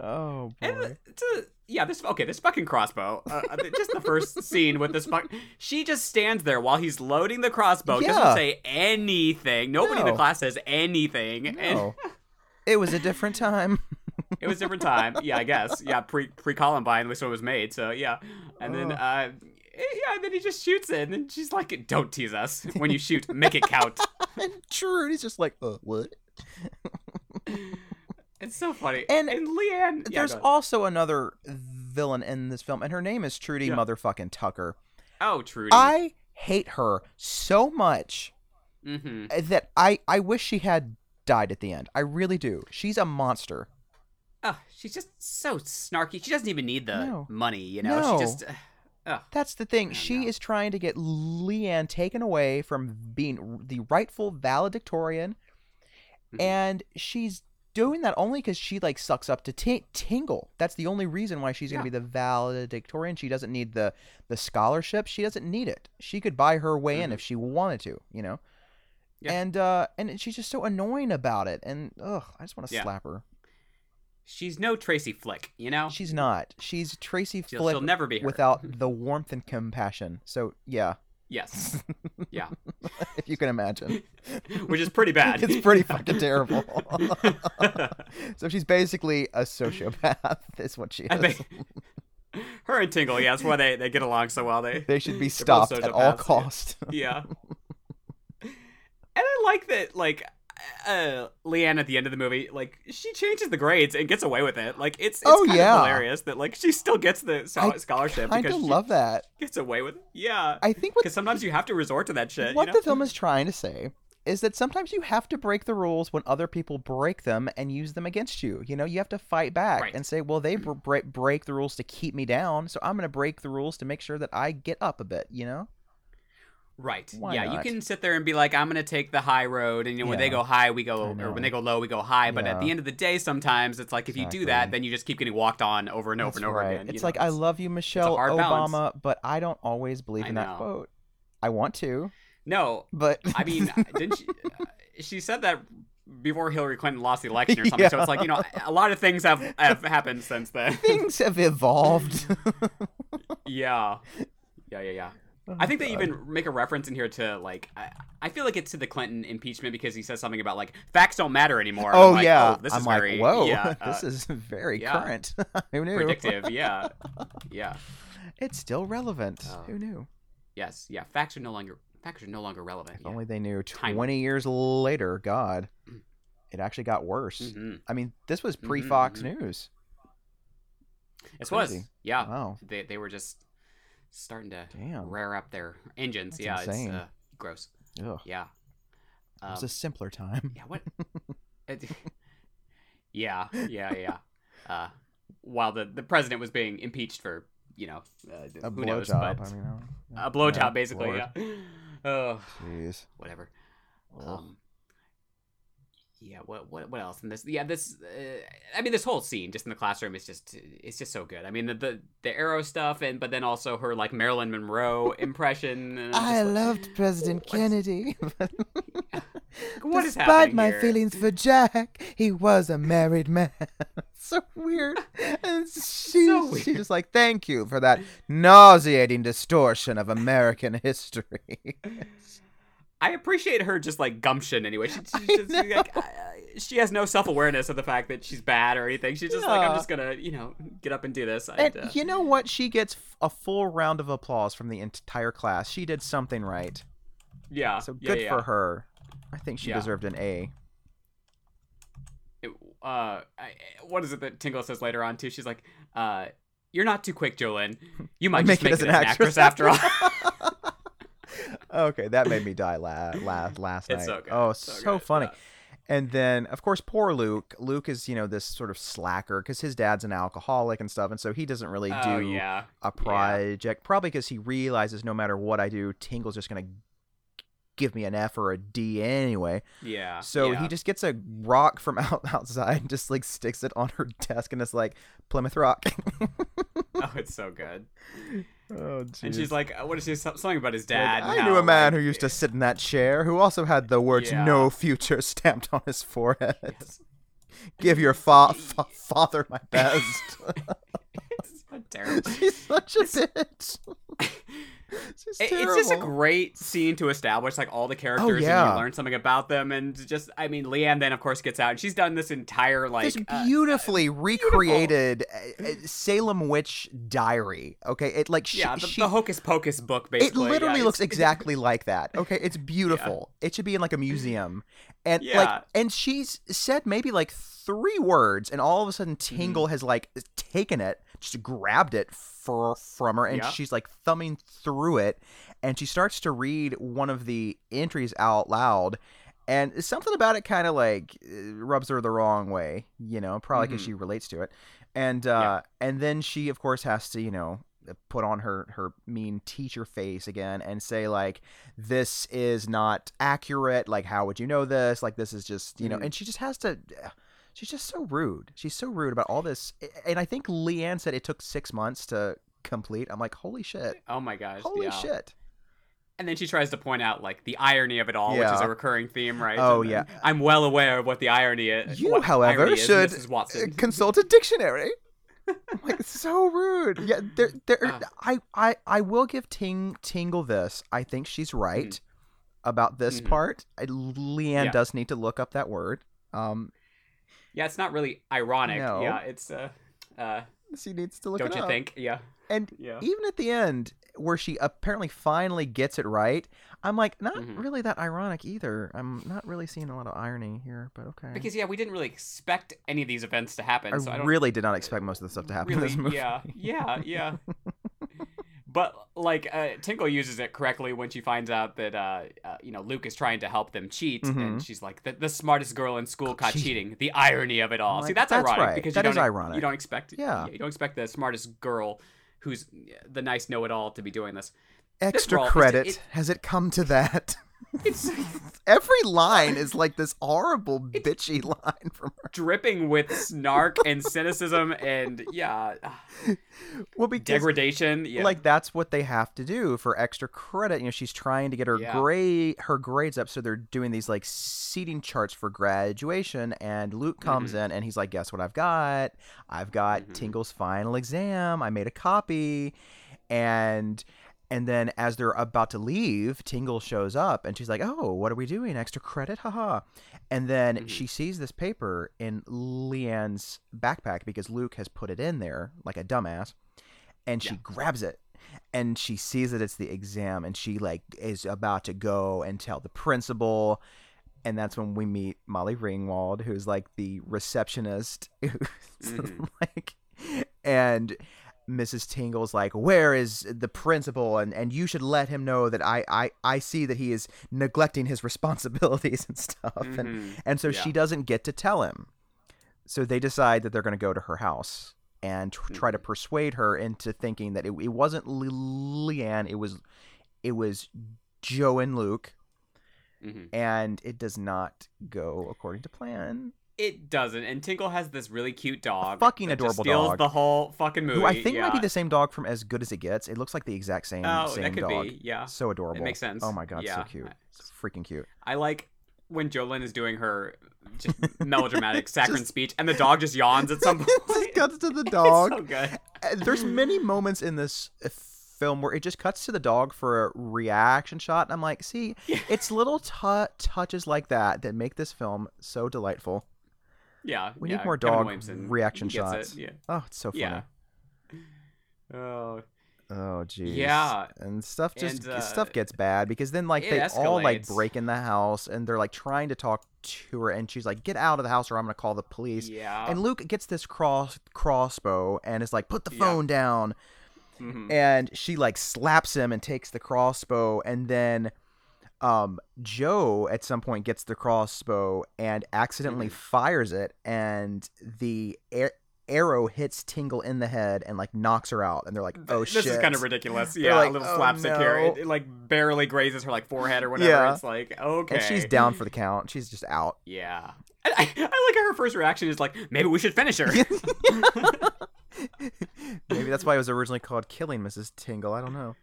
S1: Oh boy.
S2: it's a, yeah, this okay, this fucking crossbow. Uh, uh, just the first scene with this fuck. She just stands there while he's loading the crossbow.
S1: Yeah.
S2: Doesn't say anything. Nobody in the class says anything. And
S1: it was a different time.
S2: it was a different time. Yeah, I guess. Yeah, pre pre Columbine when it was made. So yeah, and then
S1: Oh.
S2: uh, yeah, and then he just shoots it, and then she's like, "Don't tease us. When you shoot, make it count."
S1: and True, he's just like, uh, what?
S2: It's so funny.
S1: And
S2: and Leigh Ann, yeah,
S1: There's also another villain in this film, and her name is Trudy
S2: Yeah.
S1: motherfucking Tucker.
S2: oh Trudy.
S1: I hate her so much
S2: mm-hmm.
S1: that I I wish she had died at the end. I really do. She's a monster.
S2: Oh, she's just so snarky. She doesn't even need the
S1: No.
S2: money, you know.
S1: No.
S2: She just. Uh,
S1: That's the thing. She
S2: know.
S1: is trying to get Leigh Ann taken away from being the rightful valedictorian,
S2: Mhm.
S1: and she's doing that only because she like sucks up to Ti- Tingle. That's the only reason why she's
S2: Yeah.
S1: gonna be the valedictorian. She doesn't need the the scholarship. She doesn't need it. She could buy her way in
S2: Mhm.
S1: if she wanted to. You know.
S2: Yeah.
S1: And uh and she's just so annoying about it, and ugh, I just want to
S2: Yeah.
S1: slap her.
S2: she's no Tracy Flick, you know.
S1: She's not. She's Tracy
S2: She'll,
S1: Flick
S2: she'll never be her.
S1: without the warmth and compassion. So yeah,
S2: Yes. Yeah.
S1: if you can imagine.
S2: Which is pretty bad.
S1: It's pretty fucking terrible. so she's basically a sociopath, is what she is.
S2: Her and Tingle, yeah, that's why they, they get along so well. They
S1: They should be stopped at all
S2: sociopaths, yeah.
S1: cost.
S2: yeah. And I like that, like, uh, Leigh Ann at the end of the movie, like, she changes the grades and gets away with it. Like, it's, it's
S1: Oh,
S2: kind
S1: yeah.
S2: of hilarious that, like, she still gets the scholarship
S1: I
S2: because
S1: love that.
S2: gets away with it. Yeah.
S1: I think
S2: Because sometimes you have to resort to that shit.
S1: what
S2: you know?
S1: the film is trying to say is that sometimes you have to break the rules when other people break them and use them against you. You know, you have to fight back
S2: Right.
S1: and say, "Well, they br- break break the rules to keep me down, so I'm going to break the rules to make sure that I get up a bit." You know?
S2: Right.
S1: Why
S2: yeah, you can sit there and be like, I'm gonna take the high road, and you know, when they go high, we go, or when they go low, we go high. But at the end of the day, sometimes it's like if you do that, then you just keep getting walked on over and over
S1: That's
S2: and over
S1: right.
S2: again. you
S1: It's
S2: know,
S1: like I love you, Michelle
S2: hard balance.
S1: Obama, but I don't always believe in that quote. I want to,
S2: No,
S1: but
S2: I mean, didn't she? uh, She said that before Hillary Clinton lost the election or something. So it's like you know, a lot of things have have happened since then.
S1: things have evolved.
S2: yeah, yeah, yeah, yeah. I think they even make a reference in here to like I, I feel like it's to the Clinton impeachment because he says something about like facts don't matter anymore.
S1: Oh
S2: I'm like,
S1: yeah,
S2: oh, this
S1: I'm
S2: is
S1: like,
S2: very
S1: whoa,
S2: yeah,
S1: this
S2: uh,
S1: is very
S2: yeah.
S1: current. Who knew?
S2: predictive. Yeah, yeah,
S1: It's still relevant.
S2: Oh.
S1: Who knew?
S2: yes, yeah. Facts are no longer facts are no longer relevant.
S1: If
S2: Yeah.
S1: only they knew.
S2: Time.
S1: Twenty years later, God, it actually got worse.
S2: Mhm.
S1: I mean, this was
S2: Mhm,
S1: pre-Fox
S2: mhm.
S1: News.
S2: It was yeah.
S1: Wow,
S2: They they were just starting to
S1: Damn.
S2: rear up their engines.
S1: That's
S2: yeah,
S1: insane.
S2: it's uh, gross.
S1: Ugh.
S2: Yeah.
S1: it was
S2: Um,
S1: a simpler time.
S2: Yeah, what? it- yeah, yeah, yeah. Uh, while the the president was being impeached for you know uh,
S1: A blowjob. I mean, I
S2: a blowjob basically.
S1: Lord.
S2: Yeah. Oh,
S1: Jeez.
S2: whatever. Um, yeah. What what what else in this? Yeah, this. Uh, I mean, this whole scene just in the classroom is just it's just so good. I mean, the the, the arrow stuff and but then also her like Marilyn Monroe impression. and I'm
S1: I
S2: like,
S1: loved President Kennedy.
S2: What is
S1: Despite my
S2: here?
S1: feelings for Jack, he was a married man. so weird. And she's,
S2: So weird.
S1: she's just like, thank you for that nauseating distortion of American history.
S2: I appreciate her just like gumption anyway. She, she's just, like, uh, she has no self awareness of the fact that she's bad or anything. She's just like, I'm just gonna, you know, get up and do this.
S1: And
S2: uh,
S1: you know what? She gets a full round of applause from the entire class. She did something right.
S2: yeah.
S1: So good
S2: yeah,
S1: for her. I think she
S2: Yeah.
S1: deserved an A.
S2: It- uh, I, what is it that Tingle says later on too? She's like, uh, "You're not too quick, Jolene. You might just make, it, as an actress, after all."
S1: okay, that made me die la- la- last night.
S2: It's so good.
S1: Oh,
S2: So
S1: so,
S2: good,
S1: funny.
S2: yeah.
S1: And then, of course, poor Luke. Luke is, you know, this sort of slacker because his dad's an alcoholic and stuff, and so he doesn't really
S2: oh
S1: do
S2: yeah.
S1: a project. Probably because he realizes no matter what I do, Tingle's just gonna give me an F or a D anyway.
S2: Yeah.
S1: So
S2: yeah.
S1: he just gets a rock from out outside and just like sticks it on her desk and it's like Plymouth Rock.
S2: Oh, it's so good.
S1: oh,
S2: And she's like, uh, what is she? Something about his dad.
S1: I
S2: and
S1: knew a man
S2: like,
S1: who used to sit in that chair who also had the words
S2: Yeah.
S1: "No future" stamped on his forehead. Give your fa- fa- father my best.
S2: It's so terrible.
S1: She's such a bitch.
S2: It- It's just a great scene to establish like all the characters and
S1: yeah.
S2: you learn something about them and just I mean Leigh Ann then of course gets out and she's done this entire like
S1: this
S2: uh,
S1: beautifully recreated uh, uh, Salem witch diary. Okay, it like she,
S2: yeah the,
S1: she
S2: the hocus pocus book basically.
S1: it literally
S2: yeah,
S1: looks exactly like that. Okay, it's beautiful. It should be in like a museum, and
S2: Yeah.
S1: like, and she's said maybe like three words, and all of a sudden
S2: Mm-hmm.
S1: Tingle has like taken it, just grabbed it for, from her, and
S2: Yeah.
S1: she's like thumbing through it, and she starts to read one of the entries out loud. And something about it kind of like uh, rubs her the wrong way, you know, probably because
S2: Mhm.
S1: she relates to it. And uh, and then she, of course, has to, you know, put on her her mean teacher face again and say like this is not accurate like how would you know this like this is just you know
S2: Mhm.
S1: and she just has to she's just so rude. She's so rude about all this and i think Leigh Ann said it took six months to complete. I'm like holy shit.
S2: Oh my gosh
S1: holy
S2: yeah.
S1: shit.
S2: And then she tries to point out like the irony of it all which is a recurring theme right?
S1: Oh,
S2: And
S1: yeah.
S2: I'm well aware of what the irony is
S1: You, however,
S2: is,
S1: should consult a dictionary. I'm like so rude. Yeah there there
S2: Ah.
S1: i i i will give ting tingle this. I think she's right about this
S2: Mhm.
S1: part. I, Leigh Ann
S2: Yeah.
S1: does need to look up that word. Um
S2: yeah it's not really ironic
S1: No.
S2: yeah it's uh uh
S1: she needs to look
S2: don't
S1: it
S2: you
S1: up.
S2: think yeah
S1: and
S2: yeah
S1: even at the end where she apparently finally gets it right i'm like not
S2: Mhm.
S1: really that ironic either i'm not really seeing a lot of irony here but okay
S2: because yeah we didn't really expect any of these events to happen
S1: i
S2: so I
S1: really did not expect most of the stuff to happen
S2: really,
S1: in this movie
S2: Yeah, yeah, yeah. but like uh, Tingle uses it correctly when she finds out that uh, uh, you know Luke is trying to help them cheat,
S1: Mhm.
S2: and she's like, the, "The smartest girl in school caught
S1: She-
S2: cheating." The irony of it all.
S1: Like,
S2: See, that's,
S1: that's
S2: ironic
S1: right.
S2: because
S1: That
S2: you
S1: is
S2: don't
S1: ironic.
S2: you don't expect
S1: Yeah.
S2: you don't expect the smartest girl who's the nice know-it-all to be doing this.
S1: extra
S2: role- it's-
S1: credit
S2: it-
S1: has it come to that
S2: It's
S1: every line is like this horrible bitchy line from her
S2: dripping with snark and cynicism and yeah,
S1: well because
S2: degradation. Yeah,
S1: like that's what they have to do for extra credit. You know, she's trying to get her
S2: Yeah.
S1: grade her grades up, so they're doing these like seating charts for graduation. And Luke comes
S2: Mm-hmm.
S1: in and he's like, "Guess what I've got? I've got
S2: Mhm.
S1: Tingle's final exam. I made a copy." And and then as they're about to leave, Tingle shows up and she's like, "Oh, what are we doing? Extra credit? Haha." And then
S2: Mhm.
S1: she sees this paper in Leigh Ann's backpack because Luke has put it in there like a dumbass. And she
S2: Yeah.
S1: grabs it and she sees that it's the exam and she like is about to go and tell the principal and that's when we meet Molly Ringwald who's like the receptionist
S2: Mhm.
S1: like and Mrs. Tingle's like, "Where is the principal?" and and you should let him know that I I I see that he is neglecting his responsibilities and stuff. And
S2: Mhm.
S1: and so
S2: Yeah.
S1: she doesn't get to tell him. So they decide that they're going to go to her house and tr- try to
S2: Mhm.
S1: persuade her into thinking that it, it wasn't Le- Leigh Ann, it was it was Jo and Luke,
S2: Mhm.
S1: and it does not go according to plan.
S2: It doesn't. And Tingle has this really cute dog.
S1: fucking
S2: that just
S1: adorable
S2: steals
S1: dog.
S2: the whole fucking movie.
S1: Who I think might be the same dog from As Good as It Gets. It looks like the exact same
S2: Oh,
S1: same
S2: that could
S1: dog.
S2: be. Yeah.
S1: So adorable.
S2: makes sense.
S1: Oh my god,
S2: Yeah.
S1: so cute. It's freaking cute.
S2: I like when Jo Lynn is doing her just melodramatic saccharine speech, and the dog just yawns at some point.
S1: just cuts to the
S2: It's
S1: dog.
S2: so good.
S1: Uh, There's many moments in this uh, film where it just cuts to the dog for a reaction shot, and I'm like, see,
S2: Yeah.
S1: it's little tu- touches like that that make this film so delightful.
S2: Yeah.
S1: We
S2: yeah,
S1: need more dog reaction shots.
S2: It. Yeah.
S1: Oh, it's so funny.
S2: Yeah. Oh.
S1: Oh geez.
S2: Yeah.
S1: And stuff just
S2: And, uh,
S1: stuff gets bad because then like they all like break in the house and they're like trying to talk to her and she's like, "Get out of the house or I'm gonna call the police."
S2: Yeah.
S1: And Luke gets this cross crossbow and is like, "Put the
S2: Yeah.
S1: phone down."
S2: Mhm.
S1: And she like slaps him and takes the crossbow and then um Jo at some point gets the crossbow and accidentally
S2: Mhm.
S1: fires it and the air arrow hits Tingle in the head and like knocks her out, and they're like, "Oh
S2: this
S1: shit!"
S2: This is kind of ridiculous. Yeah,
S1: like,
S2: a little
S1: "Oh,
S2: slapstick here. It, it, like barely grazes her like forehead or whatever.
S1: Yeah.
S2: It's like okay,
S1: And she's down for the count. She's just out.
S2: Yeah, I, I, I like how her first reaction is like, maybe we should finish her.
S1: Maybe that's why it was originally called Killing Mrs. Tingle. I don't know.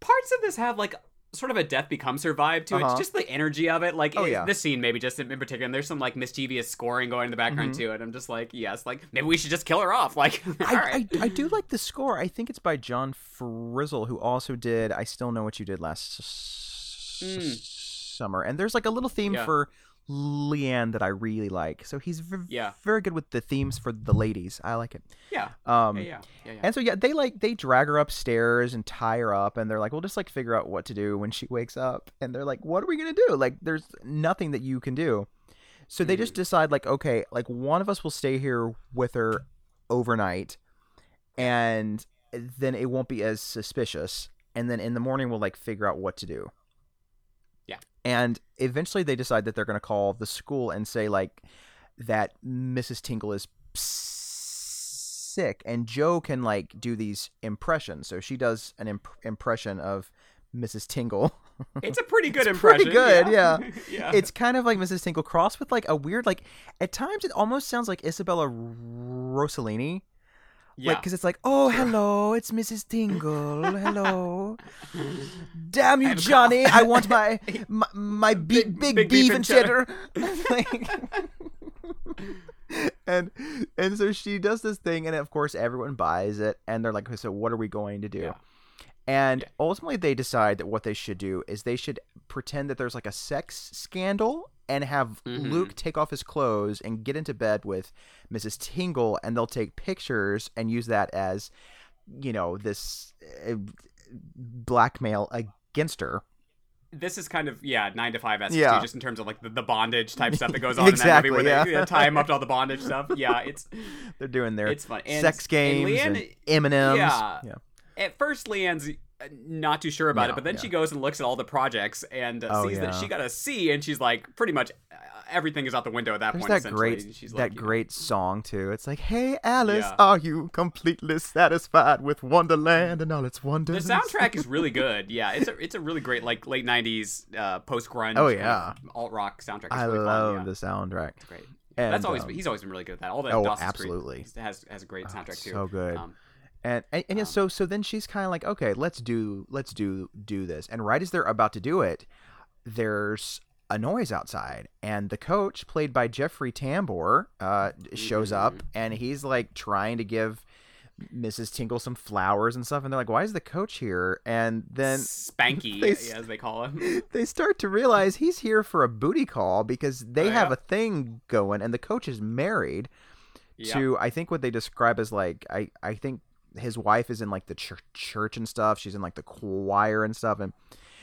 S2: Parts of this have like sort of a death becomes her vibe to.
S1: Uh-huh.
S2: Just the energy of it. Like
S1: Oh,
S2: it-
S1: yeah.
S2: this scene maybe just in, in particular. And there's some like mischievous scoring going in the background
S1: Mhm.
S2: to it. I'm just like, yes, like maybe we should just kill her off. Like,
S1: I,
S2: right.
S1: I, I do like the score. I think it's by John Frizzell, who also did I Still Know What You Did Last s-
S2: Mm.
S1: Summer. And there's like a little theme
S2: Yeah.
S1: for Leanne that I really like. So he's v-
S2: Yeah.
S1: very good with the themes for the ladies. I like it.
S2: yeah,
S1: Um,
S2: yeah, yeah, yeah, yeah.
S1: And so yeah, they like they drag her upstairs and tie her up, and they're like, "We'll just like figure out what to do when she wakes up." And they're like, "What are we gonna do? Like, there's nothing that you can do." So they just decide like, okay, like one of us will stay here with her overnight, and then it won't be as suspicious. And then in the morning we'll like figure out what to do.
S2: Yeah.
S1: And eventually they decide that they're gonna call the school and say like that Mrs. Tingle is sick, and Jo can like do these impressions. So she does an imp- impression of Mrs. Tingle.
S2: it's a pretty good
S1: It's
S2: impression.
S1: pretty good,
S2: yeah. yeah.
S1: it's kind of like Mrs. Tingle crossed with like a weird like at times it almost sounds like Isabella Rossellini.
S2: Yeah.
S1: Like, because it's like, oh, hello, it's Mrs. Tingle. Hello. Damn you, Johnny. I want my my, my be-
S2: Big-
S1: big,
S2: big
S1: beef, and cheddar. Like- and and so she does this thing, and of course everyone buys it, and they're like, so what are we going to do?
S2: Yeah.
S1: And
S2: Yeah.
S1: ultimately, they decide that what they should do is they should pretend that there's like a sex scandal and have
S2: Mhm.
S1: Luke take off his clothes and get into bed with Mrs. Tingle, and they'll take pictures and use that as, you know, this uh, blackmail against her.
S2: this is kind of yeah nine to five esque
S1: Yeah.
S2: just in terms of like the, the bondage type stuff that goes on
S1: Exactly,
S2: in that movie where they
S1: yeah.
S2: yeah, tie him up to all the bondage stuff. Yeah, it's
S1: They're doing their
S2: it's fun. And,
S1: sex games and,
S2: Leigh Ann,
S1: M&Ms.
S2: yeah.
S1: yeah.
S2: at first Leigh Ann's not too sure about
S1: No,
S2: it, but then
S1: yeah.
S2: she goes and looks at all the projects and uh,
S1: Oh,
S2: sees that she got a C, and she's like, pretty much uh, everything is out the window at that
S1: There's
S2: point.
S1: that great
S2: she's
S1: that
S2: like, know,
S1: great song too. It's like, "Hey Alice,
S2: Yeah.
S1: are you completely satisfied with Wonderland and all its wonders?"
S2: The soundtrack is really good. Yeah, it's a it's a really great like late '90s uh, post grunge.
S1: Oh, yeah.
S2: alt rock soundtrack. It's
S1: I
S2: really
S1: love
S2: fun, yeah.
S1: the soundtrack.
S2: It's great.
S1: And,
S2: That's always
S1: um,
S2: he's always been really good at that. All the
S1: oh,
S2: Dawson's Creek
S1: absolutely.
S2: has has a great
S1: Oh,
S2: soundtrack too.
S1: so good.
S2: Um,
S1: And and, and yeah,
S2: Um,
S1: so so then she's kind of like, okay, let's do let's do do this. And right as they're about to do it, there's a noise outside, and the coach, played by Jeffrey Tambor, uh, shows up,
S2: Mm-hmm.
S1: and he's like trying to give Mrs. Tingle some flowers and stuff, and they're like, why is the coach here? And then
S2: Spanky,
S1: they
S2: yeah, as they call him.
S1: they start to realize he's here for a booty call because they
S2: Oh,
S1: have
S2: yeah.
S1: a thing going, and the coach is married
S2: Yeah.
S1: to I think what they describe as like I I think his wife is in like the church, church and stuff. She's in like the choir and stuff, and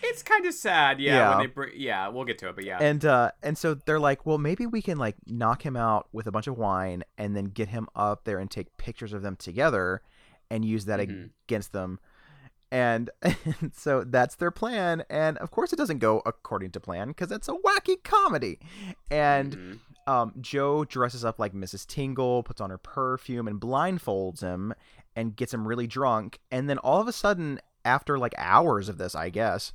S2: It's kind of sad, yeah.
S1: Yeah.
S2: When they br- yeah, we'll get to it, but yeah.
S1: and uh and so they're like, well, maybe we can like knock him out with a bunch of wine and then get him up there and take pictures of them together and use that
S2: Mhm.
S1: against them. And, and so that's their plan. And of course, it doesn't go according to plan because it's a wacky comedy. And
S2: Mhm.
S1: um, Jo dresses up like Mrs. Tingle, puts on her perfume, and blindfolds him and gets him really drunk. And then all of a sudden, after like hours of this, I guess,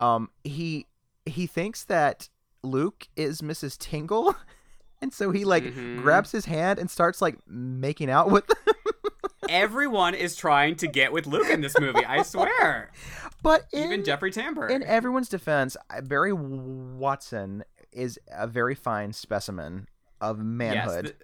S1: um, he he thinks that Luke is Mrs. Tingle, and so he like
S2: Mhm.
S1: grabs his hand and starts like making out with.
S2: everyone is trying to get with Luke in this movie. I swear.
S1: but in,
S2: Even Jeffrey Tambor.
S1: in everyone's defense, Barry Watson is a very fine specimen of
S2: Yes,
S1: manhood.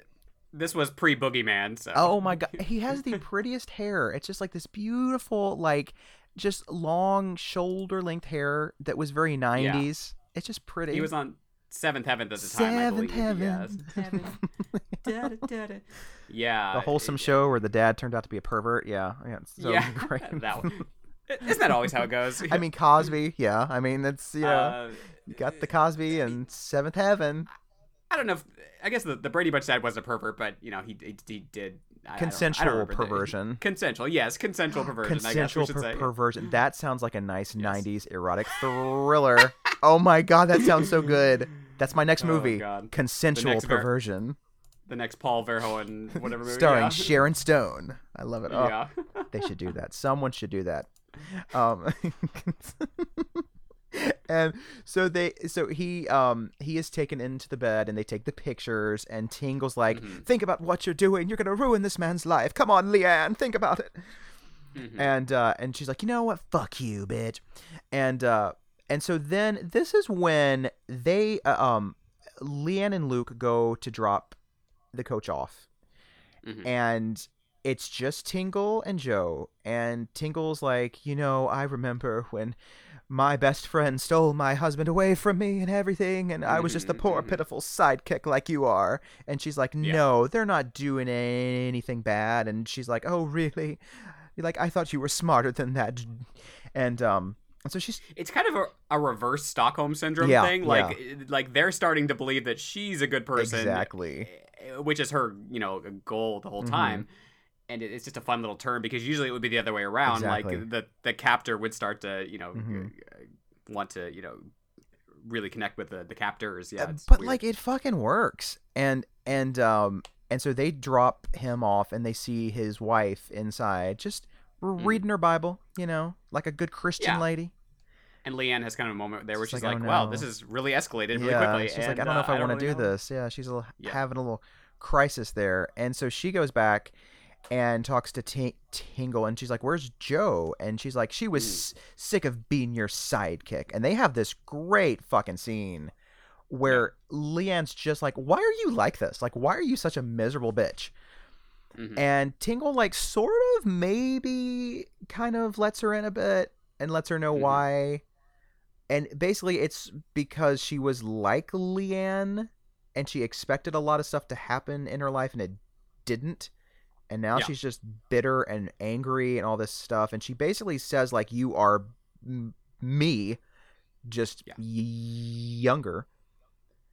S2: Th- this was pre Boogeyman, so.
S1: Oh my god, he has the prettiest hair. It's just like this beautiful, like, just long shoulder length hair that was very '90s. It's just pretty.
S2: He was on Seventh Heaven at the time. I
S1: Seventh
S2: believe.
S1: Heaven.
S2: Yes. Yeah.
S1: the wholesome
S2: it-
S1: show where the dad turned out to be a pervert. Yeah, yeah, it's so
S2: yeah,
S1: great.
S2: that one. Isn't that always how it goes?
S1: I mean Cosby. Yeah, I mean it's you know
S2: uh,
S1: you got the Cosby and Seventh Heaven.
S2: I don't know. If, I guess the, the Brady Bunch dad was a pervert, but you know he he, he did I- don't- I
S1: Consensual
S2: the-
S1: perversion.
S2: Consensual, yes, consensual perversion.
S1: Consensual
S2: I guess we
S1: per-
S2: say.
S1: perversion. That sounds like a nice '90s erotic thriller. oh my god, that sounds so good. That's my next
S2: Oh,
S1: movie.
S2: God.
S1: Consensual
S2: ver-
S1: perversion.
S2: the next Paul Verhoeven whatever movie.
S1: starring
S2: yeah.
S1: Sharon Stone. I love it. Oh,
S2: yeah.
S1: they should do that. Someone should do that. Um, and so they, so he, um, he is taken into the bed, and they take the pictures. And Tingle's like,
S2: Mhm.
S1: "Think about what you're doing. You're gonna ruin this man's life. Come on, Leigh Ann, think about it."
S2: Mhm.
S1: And uh, and she's like, "You know what? Fuck you, bitch." And uh, and so then this is when they, uh, um, Leigh Ann and Luke go to drop the coach off
S2: Mhm.
S1: and it's just Tingle and Jo. And Tingle's like, you know, I remember when my best friend stole my husband away from me and everything, and I was just the poor,
S2: Mhm.
S1: pitiful sidekick like you are. And she's like,
S2: Yeah.
S1: no, they're not doing anything bad. And she's like, oh, really? You're like, I thought you were smarter than that. And um, and so she's
S2: it's kind of a, a reverse Stockholm syndrome
S1: Yeah,
S2: thing. Like like they're starting to believe that she's a good person,
S1: exactly
S2: eh, which is her you know goal the whole
S1: Mhm.
S2: time. And it's just a fun little turn because usually it would be the other way around.
S1: Exactly.
S2: Like the the captor would start to you know
S1: Mhm.
S2: uh, want to you know really connect with the the captors. Yeah,
S1: Uh, but
S2: weird.
S1: like it fucking works and and um and so they drop him off and they see his wife inside just
S2: Mhm.
S1: reading her bible you know like a good christian
S2: Yeah.
S1: lady
S2: and Leigh Ann has kind of a moment there where
S1: She's
S2: she's
S1: like,
S2: like,
S1: "Oh,
S2: "Wow,
S1: no."
S2: this is really escalated really
S1: yeah
S2: quickly."
S1: she's like i don't know
S2: uh,
S1: if i, want to
S2: really
S1: do
S2: know."
S1: this yeah she's a little,
S2: Yeah.
S1: having a little crisis there and so she goes back and talks to T- Tingle and she's like where's Jo and she's like she was
S2: Mm.
S1: s- sick of being your sidekick and they have this great fucking scene where Leigh Ann's just like why are you like this like why are you such a miserable bitch
S2: Mhm.
S1: and Tingle like sort of maybe kind of lets her in a bit and lets her know
S2: Mhm.
S1: why. And basically it's because she was like Leigh Ann and she expected a lot of stuff to happen in her life and it didn't. And now
S2: Yeah.
S1: she's just bitter and angry and all this stuff and she basically says like you are m- me just
S2: Yeah.
S1: y- younger.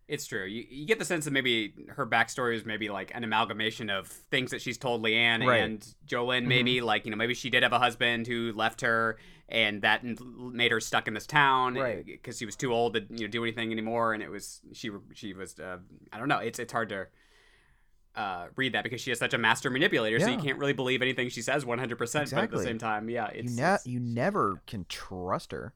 S2: It's true. You, you get the sense that maybe her backstory is maybe like an amalgamation of things that she's told Leigh Ann
S1: Right.
S2: and Jo Lynn. Maybe like you know maybe she did have a husband who left her, and that made her stuck in this town
S1: Right.
S2: because she was too old to you know do anything anymore. And it was she she was uh, I don't know. It's it's hard to. Uh, read that because she is such a master manipulator, so you can't really believe anything she says 100%. But at the same time, yeah, it's,
S1: you ne- you never can trust her.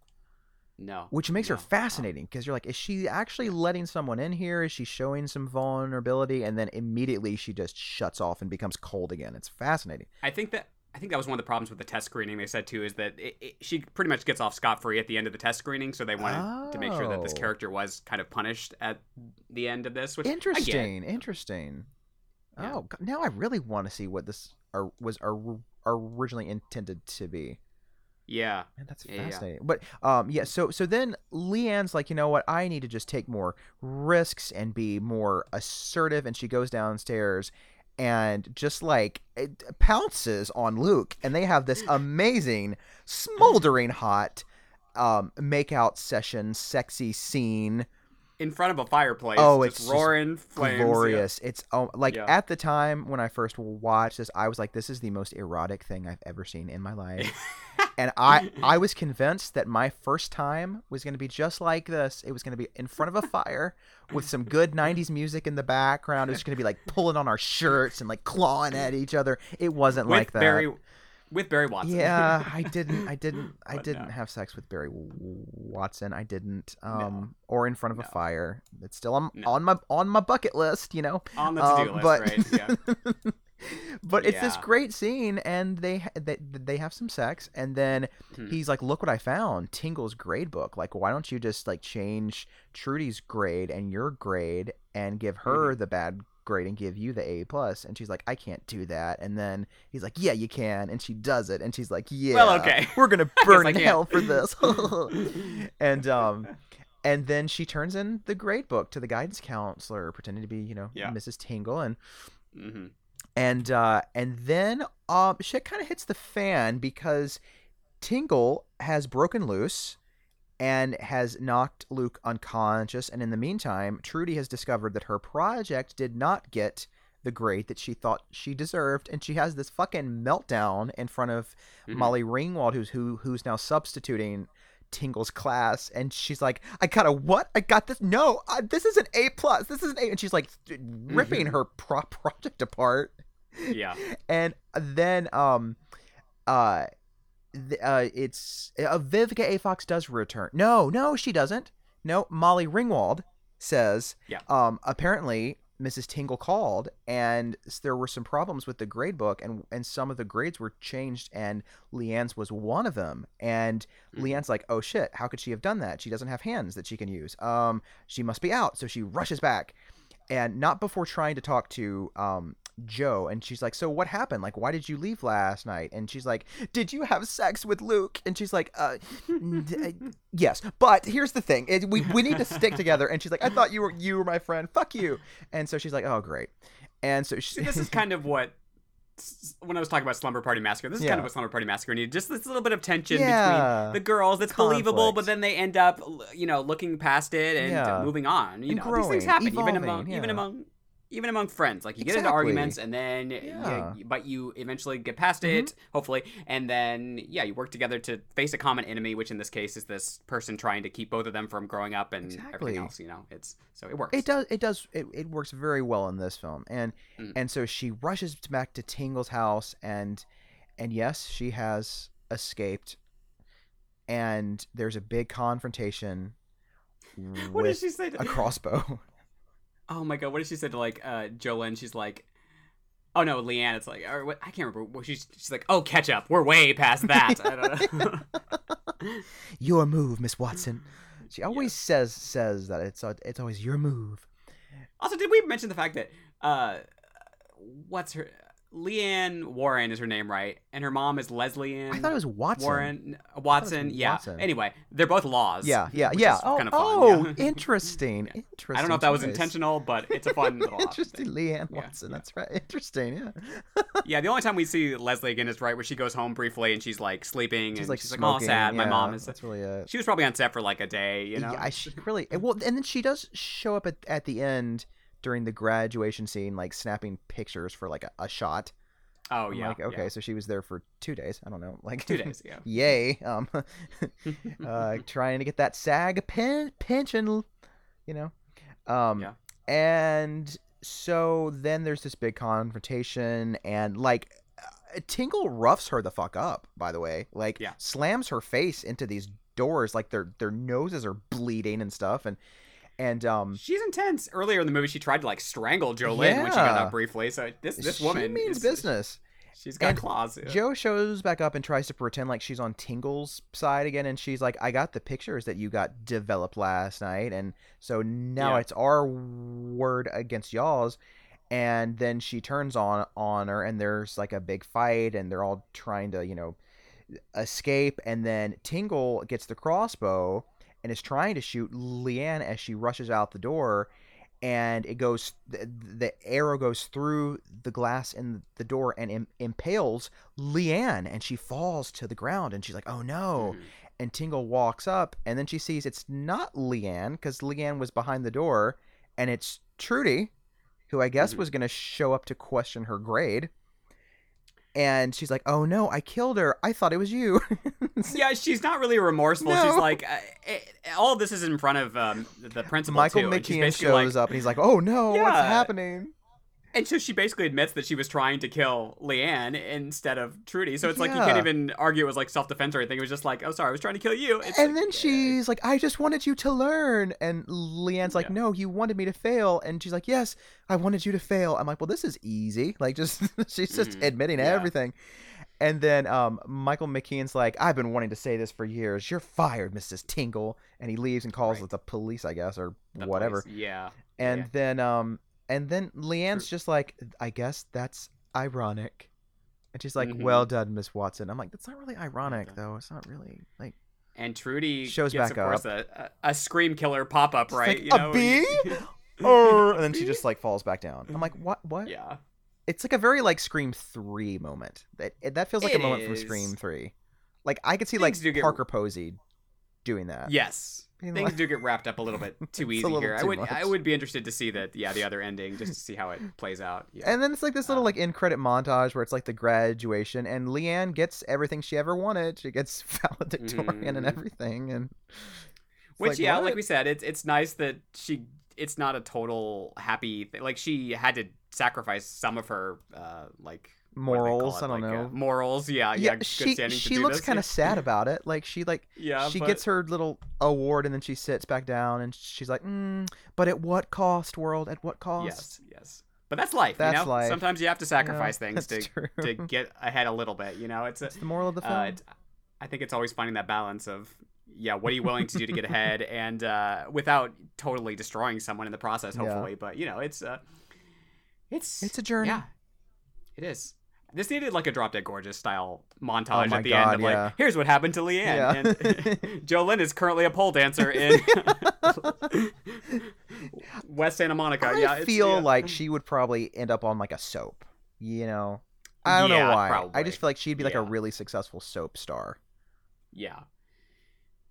S2: no,
S1: which makes her fascinating because you're like, is she actually letting someone in here? Is she showing some vulnerability? And then immediately she just shuts off and becomes cold again. It's fascinating.
S2: I think that I think that was one of the problems with the test screening. They said too is that it, it, she pretty much gets off scot free at the end of the test screening, so they wanted to make sure that this
S1: Oh.
S2: character was kind of punished at the end of this. Which
S1: Interesting. Interesting.
S2: Yeah.
S1: Oh, God, now I really want to see what this was or, originally intended to be.
S2: Yeah,
S1: Man, that's
S2: Yeah, yeah.
S1: fascinating. But um, yeah. So so then Leigh Ann's like, you know what? I need to just take more risks and be more assertive. And she goes downstairs and just like it pounces on Luke, and they have this amazing, smoldering hot um makeout session, sexy scene.
S2: In front of a fireplace.
S1: Oh, it's
S2: roaring flames. yeah.
S1: glorious. It's oh, like
S2: Yeah.
S1: at the time when I first watched this, I was like, "This is the most erotic thing I've ever seen in my life," and I I was convinced that my first time was going to be just like this. It was going to be in front of a fire with some good '90s music in the background. It was going to be like pulling on our shirts and like clawing at each other. It wasn't
S2: with
S1: like that.
S2: Barry, with Barry Watson.
S1: Yeah, I didn't. I didn't. I didn't
S2: no.
S1: have sex with Barry Watson. I didn't. Um,
S2: No.
S1: or in front of
S2: No.
S1: a fire. It's still on on my on my bucket list. You know.
S2: on the to-do
S1: Um,
S2: list,
S1: but
S2: right? Yeah.
S1: but it's this great scene, and they they they have some sex, and then
S2: Hmm.
S1: he's like, "Look what I found! Tingle's grade book. Like, why don't you just like change Trudy's grade and your grade, and give
S2: Mm-hmm.
S1: her the bad grade and give you the A plus?" And she's like, "I can't do that." And then he's like, "Yeah, you can," and she does it, and she's like, "Yeah,
S2: Well, okay.
S1: we're gonna burn in hell for this." and um. And then she turns in the grade book to the guidance counselor, pretending to be, you know,
S2: Yeah.
S1: Mrs. Tingle, and
S2: hmm
S1: and uh and then um shit kind of hits the fan because Tingle has broken loose and has knocked Luke unconscious and in the meantime Trudy has discovered that her project did not get the grade that she thought she deserved and she has this fucking meltdown in front of
S2: Mhm.
S1: Molly Ringwald who's who who's now substituting Tingle's class, and she's like, "I got a what? I got this? No, I, this is an A plus. This is an A." And she's like ripping her pro- project apart.
S2: Yeah.
S1: And then um, uh, uh, it's uh, Vivica A. Fox does return. No, no, she doesn't. No, Molly Ringwald says.
S2: Yeah.
S1: Um, apparently Mrs. Tingle called, and there were some problems with the grade book, and and some of the grades were changed, and Leigh Ann's was one of them. And
S2: Mhm.
S1: Leigh Ann's like, "Oh shit, how could she have done that? She doesn't have hands that she can use. Um, she must be out." So she rushes back, and not before trying to talk to um Jo, and she's like, "So what happened? Like, why did you leave last night?" And she's like, "Did you have sex with Luke?" And she's like, "Uh, uh, yes, but here's the thing: it, we we need to stick together." And she's like, "I thought you were you were my friend. Fuck you." And so she's like, "Oh, great." And so she,
S2: See, this is kind of what when I was talking about Slumber Party Massacre. This is kind of what Slumber Party Massacre needed. Just this little bit of tension
S1: Yeah.
S2: between the girls that's believable, but then they end up, you know, looking past it and
S1: Yeah.
S2: moving on. You
S1: And
S2: know, these things happen even
S1: evolving,
S2: among even among even among friends. Like you get into arguments and then
S1: Yeah.
S2: you, but you eventually get past it, hopefully, and then yeah, you work together to face a common enemy, which in this case is this person trying to keep both of them from growing up and
S1: Exactly.
S2: everything else. You know, it's so it works.
S1: It does. It does. It, it works very well in this film, and
S2: Mm.
S1: and so she rushes back to Tingle's house, and and yes, she has escaped, and there's a big confrontation
S2: What did she say? To-
S1: a crossbow.
S2: Oh my god, what did she say to like uh Jo Lynn? She's like Oh no, Leigh Ann, it's like or what I can't remember what she's she's like, Oh catch up, we're way past that. I don't know.
S1: your move, Miss Watson. She always says says that it's uh, it's always your move.
S2: also, did we mention the fact that uh what's her Leigh Ann Warren is her name, right? And her mom is Lesley Ann
S1: I thought it was Watson.
S2: Warren Watson. Yeah.
S1: Watson.
S2: Anyway, they're both laws.
S1: Yeah, yeah, yeah. Oh,
S2: kind of
S1: oh
S2: yeah.
S1: interesting. Interesting.
S2: I don't know if that was
S1: choice.
S2: intentional, but it's a fun little
S1: Interesting, Leigh
S2: Ann
S1: Watson.
S2: yeah.
S1: That's right. Interesting. Yeah.
S2: Yeah, the only time we see Lesley again is right where she goes home briefly and she's like sleeping
S1: She's
S2: and
S1: like
S2: she's like, oh sad. My mom is
S1: That's really it.
S2: She was probably on set for like a day, you know.
S1: Yeah, I she really well, and then she does show up at, at the end during the graduation scene, like snapping pictures for like a, a shot.
S2: oh
S1: I'm
S2: yeah.
S1: like, okay,
S2: yeah.
S1: so she was there for two days. I don't know, like
S2: two days. Yeah.
S1: Yay! Um, uh, trying to get that SAG pen, pension, you know. Um,
S2: Yeah.
S1: and so then there's this big confrontation, and like uh, Tingle roughs her the fuck up. By the way, like
S2: Yeah.
S1: slams her face into these doors, like their their noses are bleeding and stuff, and and um.
S2: She's intense. Earlier in the movie, she tried to like strangle Jo Lynn when she got
S1: Yeah.
S2: out briefly. So this this
S1: she
S2: woman
S1: means
S2: is,
S1: business.
S2: She's got
S1: And
S2: claws. yeah.
S1: Jo shows back up and tries to pretend like she's on Tingle's side again, and she's like, "I got the pictures that you got developed last night, and so now
S2: Yeah.
S1: it's our word against y'all's." And then she turns on on her, and there's like a big fight, and they're all trying to, you know, escape. And then Tingle gets the crossbow and is trying to shoot Leigh Ann as she rushes out the door, and it goes the, the arrow goes through the glass in the door and Im- impales Leigh Ann, and she falls to the ground, and she's like, "Oh no!"
S2: Mhm.
S1: And Tingle walks up, and then she sees it's not Leigh Ann because Leigh Ann was behind the door, and it's Trudy, who I guess
S2: Mhm.
S1: was going to show up to question her grade. And she's like, "Oh no, I killed her. I thought it was you."
S2: Yeah, she's not really remorseful.
S1: No.
S2: She's like, uh, all of this is in front of um, the principal
S1: Michael
S2: too.
S1: McKean shows
S2: like,
S1: up, and he's like, "Oh no, what's happening?"
S2: And so she basically admits that she was trying to kill Leigh Ann instead of Trudy. So it's like you can't even argue it was like self defense or anything. It was just like, oh, sorry, I was trying to kill you. It's
S1: and
S2: like,
S1: then
S2: eh.
S1: she's like, I just wanted you to learn. And Leigh Ann's like,
S2: Yeah.
S1: No, you wanted me to fail. And she's like, Yes, I wanted you to fail. I'm like, Well, this is easy. Like, just she's just
S2: Mhm.
S1: admitting
S2: Yeah.
S1: everything. And then um, Michael McKean's like, I've been wanting to say this for years. You're fired, Mrs. Tingle. And he leaves and calls
S2: Right.
S1: the police, I guess, or
S2: The
S1: whatever.
S2: police. Yeah.
S1: And
S2: yeah.
S1: then um, and then Leigh Ann's just like, I guess that's ironic. And she's like,
S2: Mhm.
S1: Well done, Miss Watson. I'm like, That's not really ironic, though. It's not really like.
S2: And Trudy
S1: Shows
S2: gets,
S1: back
S2: of course, a, a, a scream killer pop up, right?
S1: like,
S2: you
S1: "A
S2: know?
S1: bee?" "Arr," and then she just like falls back down. I'm like, what? What?
S2: yeah.
S1: It's like a very like Scream Three moment. That that feels like
S2: It
S1: a moment from. Scream Three. Like I could see like
S2: Things get-
S1: Parker Posey doing that.
S2: Yes.
S1: Being
S2: Things
S1: like-
S2: do get wrapped up a little bit too easy here. I would
S1: much.
S2: I would be interested to see that yeah, the other ending just to see how it plays out. Yeah.
S1: And then it's like this little
S2: Uh,
S1: like in credit montage where it's like the graduation, and Leigh Ann gets everything she ever wanted. She gets valedictorian and
S2: Mhm.
S1: everything, and
S2: Which yeah,
S1: what?
S2: like we said, it's it's nice that she it's not a total happy thing. Like she had to sacrifice some of her uh like what do they call
S1: morals.
S2: it?
S1: I don't
S2: Like, uh,
S1: know.
S2: morals, yeah, yeah.
S1: yeah, she she looks kind of sad about it. Like she like
S2: Yeah,
S1: she
S2: but-
S1: gets her little award and then she sits back down and she's like, mm, "But at what cost, world? At what cost?"
S2: Yes, yes. But that's life.
S1: That's
S2: you know?
S1: life.
S2: Sometimes you have to sacrifice
S1: Yeah,
S2: things to
S1: true.
S2: to get ahead a little bit. You know, it's a,
S1: It's the moral of the film.
S2: uh, I think it's always finding that balance of yeah, what are you willing to do to get ahead, and uh, without totally destroying someone in the process,
S1: Yeah.
S2: hopefully. But you know, it's uh, it's
S1: It's a journey.
S2: Yeah, it is. This needed like a drop dead gorgeous style montage
S1: Oh
S2: at the
S1: God,
S2: end of like, here's what happened to Leigh Ann.
S1: Yeah.
S2: And Jo Lynn is currently a pole dancer in West Santa Monica.
S1: I
S2: yeah,
S1: feel
S2: yeah.
S1: like she would probably end up on like a soap. You know, I don't
S2: Yeah,
S1: know why. I just feel like she'd be like a really successful soap star.
S2: Yeah.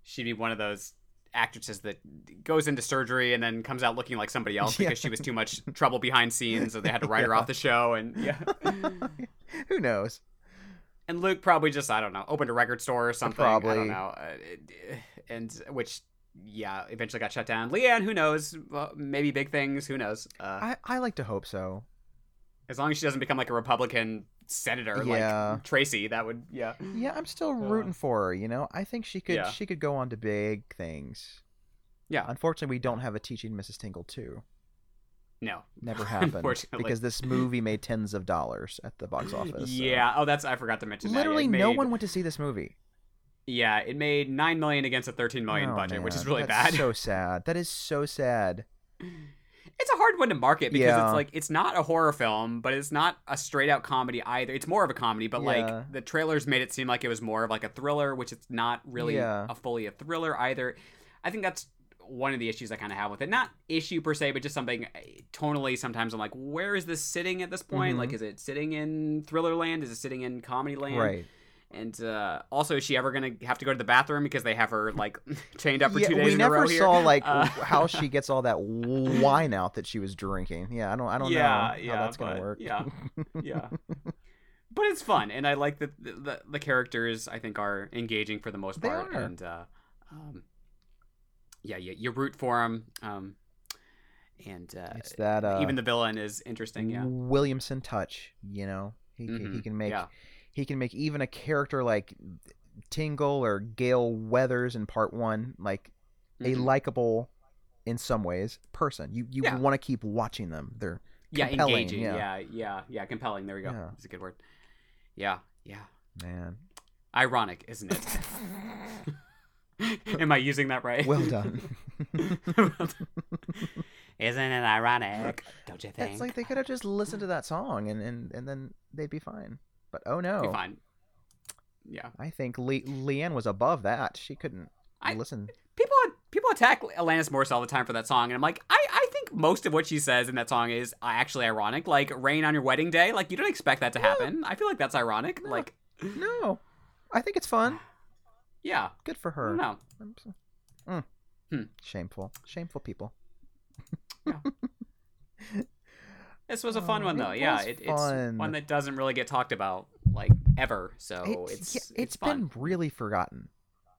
S2: She'd be one of those actresses that goes into surgery and then comes out looking like somebody else
S1: Yeah.
S2: because she was too much trouble behind scenes, so they had to write her off the show. And yeah,
S1: Who knows?
S2: and Luke probably just I don't know opened a record store or something.
S1: Probably I
S2: don't know, uh, and which yeah eventually got shut down. Leigh Ann, who knows? Well, maybe big things. Who knows? Uh,
S1: I, I like to hope so.
S2: as long as she doesn't become like a Republican senator
S1: Yeah.
S2: like Tracy, that would yeah.
S1: Yeah, I'm still
S2: Uh,
S1: rooting for her. You know, I think she could
S2: Yeah.
S1: she could go on to big things.
S2: Yeah.
S1: Unfortunately, we don't have a teaching Mrs. Tingle too.
S2: No.
S1: Never happened because this movie made tens of dollars at the box office. so-
S2: Yeah. Oh, that's I forgot to mention.
S1: Literally, no one went to see this movie.
S2: Yeah, it made nine million against a thirteen million
S1: Oh,
S2: budget, which is really
S1: that's
S2: bad.
S1: So sad. That is so sad.
S2: It's a hard one to market because
S1: Yeah.
S2: it's like it's not a horror film, but it's not a straight out comedy either. It's more of a comedy, but
S1: Yeah.
S2: like the trailers made it seem like it was more of like a thriller, which it's not really
S1: Yeah.
S2: a fully a thriller either. I think that's one of the issues I kind of have with it. Not issue per se, but just something uh, tonally. Sometimes I'm like, where is this sitting at this point?
S1: Mhm.
S2: Like, is it sitting in thriller land? Is it sitting in comedy land?
S1: Right.
S2: And uh, also, is she ever gonna have to go to the bathroom because they have her like chained up for two days
S1: we
S2: in
S1: never
S2: a row here?
S1: saw like
S2: Uh,
S1: how she gets all that wine out that she was drinking. Yeah, I don't I don't
S2: yeah,
S1: know
S2: yeah,
S1: how that's gonna work.
S2: Yeah, yeah. But it's fun, and I like that the, the the characters. I think are engaging for the most part, and uh, um, yeah, you, you root for them. Um, and uh,
S1: It's that uh,
S2: even the villain is interesting. Yeah,
S1: Williamson touch. You know, he can he can make
S2: yeah.
S1: He can make even a character like Tingle or Gale Weathers in part one like a
S2: Mhm.
S1: likable in some ways person. You you
S2: Yeah.
S1: want to keep watching them. They're
S2: yeah, engaging.
S1: yeah.
S2: Yeah. yeah, yeah, compelling. There we go.
S1: Yeah.
S2: That's a good word. Yeah, yeah.
S1: man.
S2: Ironic, isn't it? Am I using that right?
S1: Well done.
S2: Isn't it ironic? Don't you think?
S1: it's like they could have just listened to that song and, and, and then they'd be fine. But oh no,
S2: Be fine. Yeah.
S1: I think Le- Leigh Ann was above that. She couldn't
S2: I-
S1: listen.
S2: People people attack Alanis Morris all the time for that song, and I'm like, I, I think most of what she says in that song is actually ironic. Like rain on your wedding day. Like you don't expect that to happen. I feel like that's ironic.
S1: No.
S2: Like
S1: No, I think it's fun.
S2: yeah.
S1: Good for her.
S2: don't know.
S1: I'm so- Mm.
S2: Hmm.
S1: Shameful. Shameful people.
S2: This was a fun
S1: Oh,
S2: one
S1: it
S2: though. Yeah, it, it's one that doesn't really get talked about like ever. So
S1: it's
S2: it's
S1: yeah,
S2: it's,
S1: it's been really forgotten.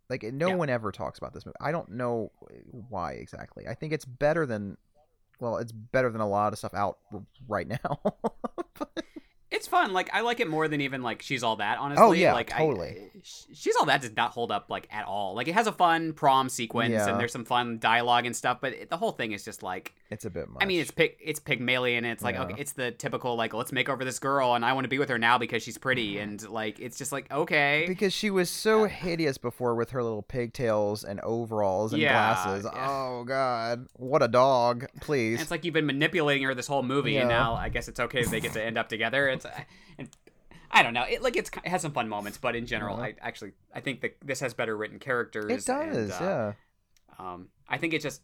S1: Like no
S2: Yeah.
S1: one ever talks about this movie. I don't know uh, why exactly. I think it's better than well, it's better than a lot of stuff out right now.
S2: It's fun. Like I like it more than even like she's all that. Honestly,
S1: Oh, yeah,
S2: like
S1: totally.
S2: Sh- she's all that does not hold up like at all. Like it has a fun prom sequence
S1: Yeah.
S2: and there's some fun dialogue and stuff, but it, the whole thing is just like
S1: it's a bit much.
S2: I mean, it's pig, it's Pygmalion. And it's like
S1: Yeah.
S2: okay, it's the typical like let's make over this girl and I want to be with her now because she's pretty mm-hmm. and like it's just like okay,
S1: because she was so hideous before with her little pigtails and overalls and
S2: Yeah,
S1: glasses.
S2: yeah.
S1: Oh god, what a dog! Please.
S2: And it's like you've been manipulating her this whole movie, and now I guess it's okay if they get to end up together. It's, and I don't know. It like it's it has some fun moments, but in general,
S1: Yeah.
S2: I actually I think that this has better written characters.
S1: it does,
S2: and, uh,
S1: yeah.
S2: Um, I think it's just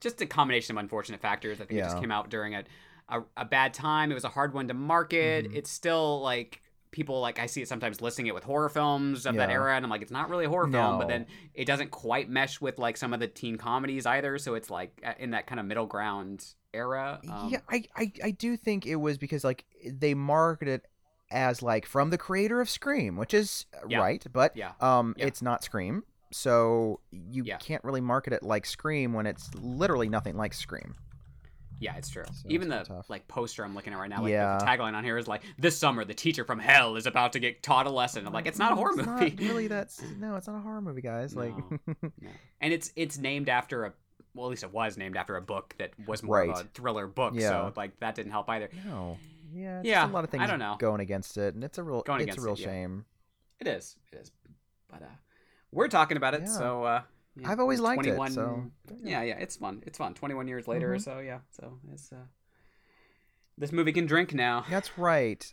S2: just a combination of unfortunate factors. I think it just came out during a, a a bad time. It was a hard one to market.
S1: Mhm.
S2: It's still like people like I see it sometimes listing it with horror films of that era, and I'm like, it's not really a horror film, but then it doesn't quite mesh with like some of the teen comedies either. So it's like in that kind of middle ground era. Um,
S1: yeah, I, I I do think it was because like they marketed it as like from the creator of Scream, which is uh,
S2: Yeah.
S1: right, but
S2: yeah,
S1: um,
S2: Yeah.
S1: it's not Scream, so you
S2: Yeah.
S1: can't really market it like Scream when it's literally nothing like Scream.
S2: yeah, it's true.
S1: So
S2: Even
S1: it's
S2: the
S1: tough.
S2: like poster I'm looking at right now, like
S1: Yeah.
S2: the tagline on here is like, "This summer, the teacher from hell is about to get taught a lesson." I'm like, it's not a horror
S1: It's
S2: movie.
S1: Really, that's no, it's not a horror movie, guys. Like,
S2: No. and it's it's named after a well, at least it was named after a book that was more of a thriller book.
S1: Yeah.
S2: So like that didn't help either.
S1: no, yeah,
S2: Yeah,
S1: a lot of things.
S2: I don't know.
S1: going against it, and it's a real,
S2: Going
S1: it's a real
S2: it, yeah.
S1: shame.
S2: It is. It is. But uh we're talking about it,
S1: Yeah.
S2: so uh yeah,
S1: I've always liked it, so
S2: Yeah, yeah, it's fun. It's fun. 21 years later or
S1: Mhm.
S2: so, yeah. So it's uh this movie can drink now.
S1: That's right,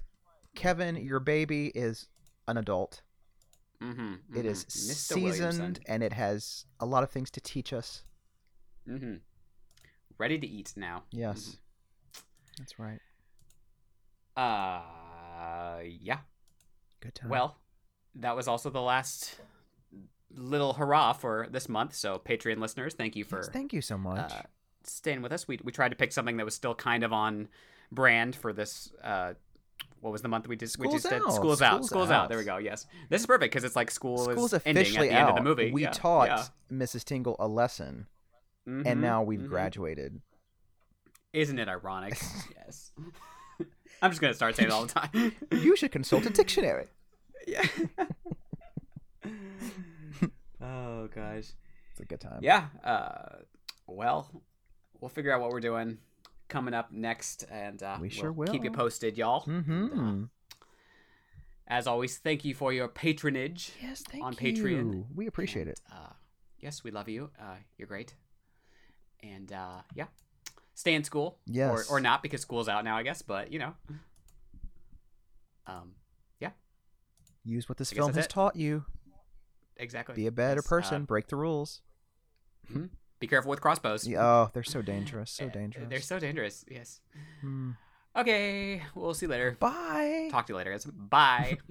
S1: Kevin. Your baby is an adult.
S2: Mm-hmm.
S1: It is seasoned, and it has a lot of things to teach us.
S2: Mm-hmm. Ready to eat now.
S1: Yes, that's right.
S2: Uh yeah.
S1: Good time.
S2: Well, that was also the last little hurrah for this month. So, Patreon listeners, thank you for
S1: Yes, thank you so much.
S2: uh, staying with us. We we tried to pick something that was still kind of on brand for this. Uh, what was the month we just we
S1: School's
S2: just did?
S1: out.
S2: School's out.
S1: School's
S2: School's out.
S1: out.
S2: There we go. Yes, this is perfect because it's like school
S1: School's
S2: is ending
S1: officially
S2: at the end
S1: out.
S2: of the movie.
S1: We
S2: Yeah,
S1: taught
S2: yeah.
S1: Mrs. Tingle a lesson,
S2: Mhm,
S1: and now we've
S2: mhm.
S1: graduated.
S2: Isn't it ironic? yes. I'm just gonna start saying it all the time.
S1: You should consult a dictionary.
S2: yeah. oh gosh.
S1: It's a good time.
S2: Yeah. Uh, well, we'll figure out what we're doing coming up next, and uh,
S1: We sure
S2: we'll keep you posted, y'all.
S1: Mm-hmm.
S2: As always, thank you for your patronage.
S1: Yes, thank
S2: on
S1: you.
S2: Patreon.
S1: We appreciate
S2: And,
S1: it.
S2: Uh, yes, we love you. Uh, you're great. And uh, yeah, stay in school.
S1: Yes.
S2: Or, or not because school's out now, I guess. But you know. Um. Yeah.
S1: Use what this film has
S2: it.
S1: taught you.
S2: Exactly.
S1: Be a better
S2: Yes, uh,
S1: person. Break the rules.
S2: be careful with crossbows.
S1: Yeah, Oh, they're so dangerous. So
S2: Uh,
S1: dangerous.
S2: They're so dangerous. Yes.
S1: Hmm.
S2: Okay. We'll see you later.
S1: Bye.
S2: Talk to you later, guys. Bye.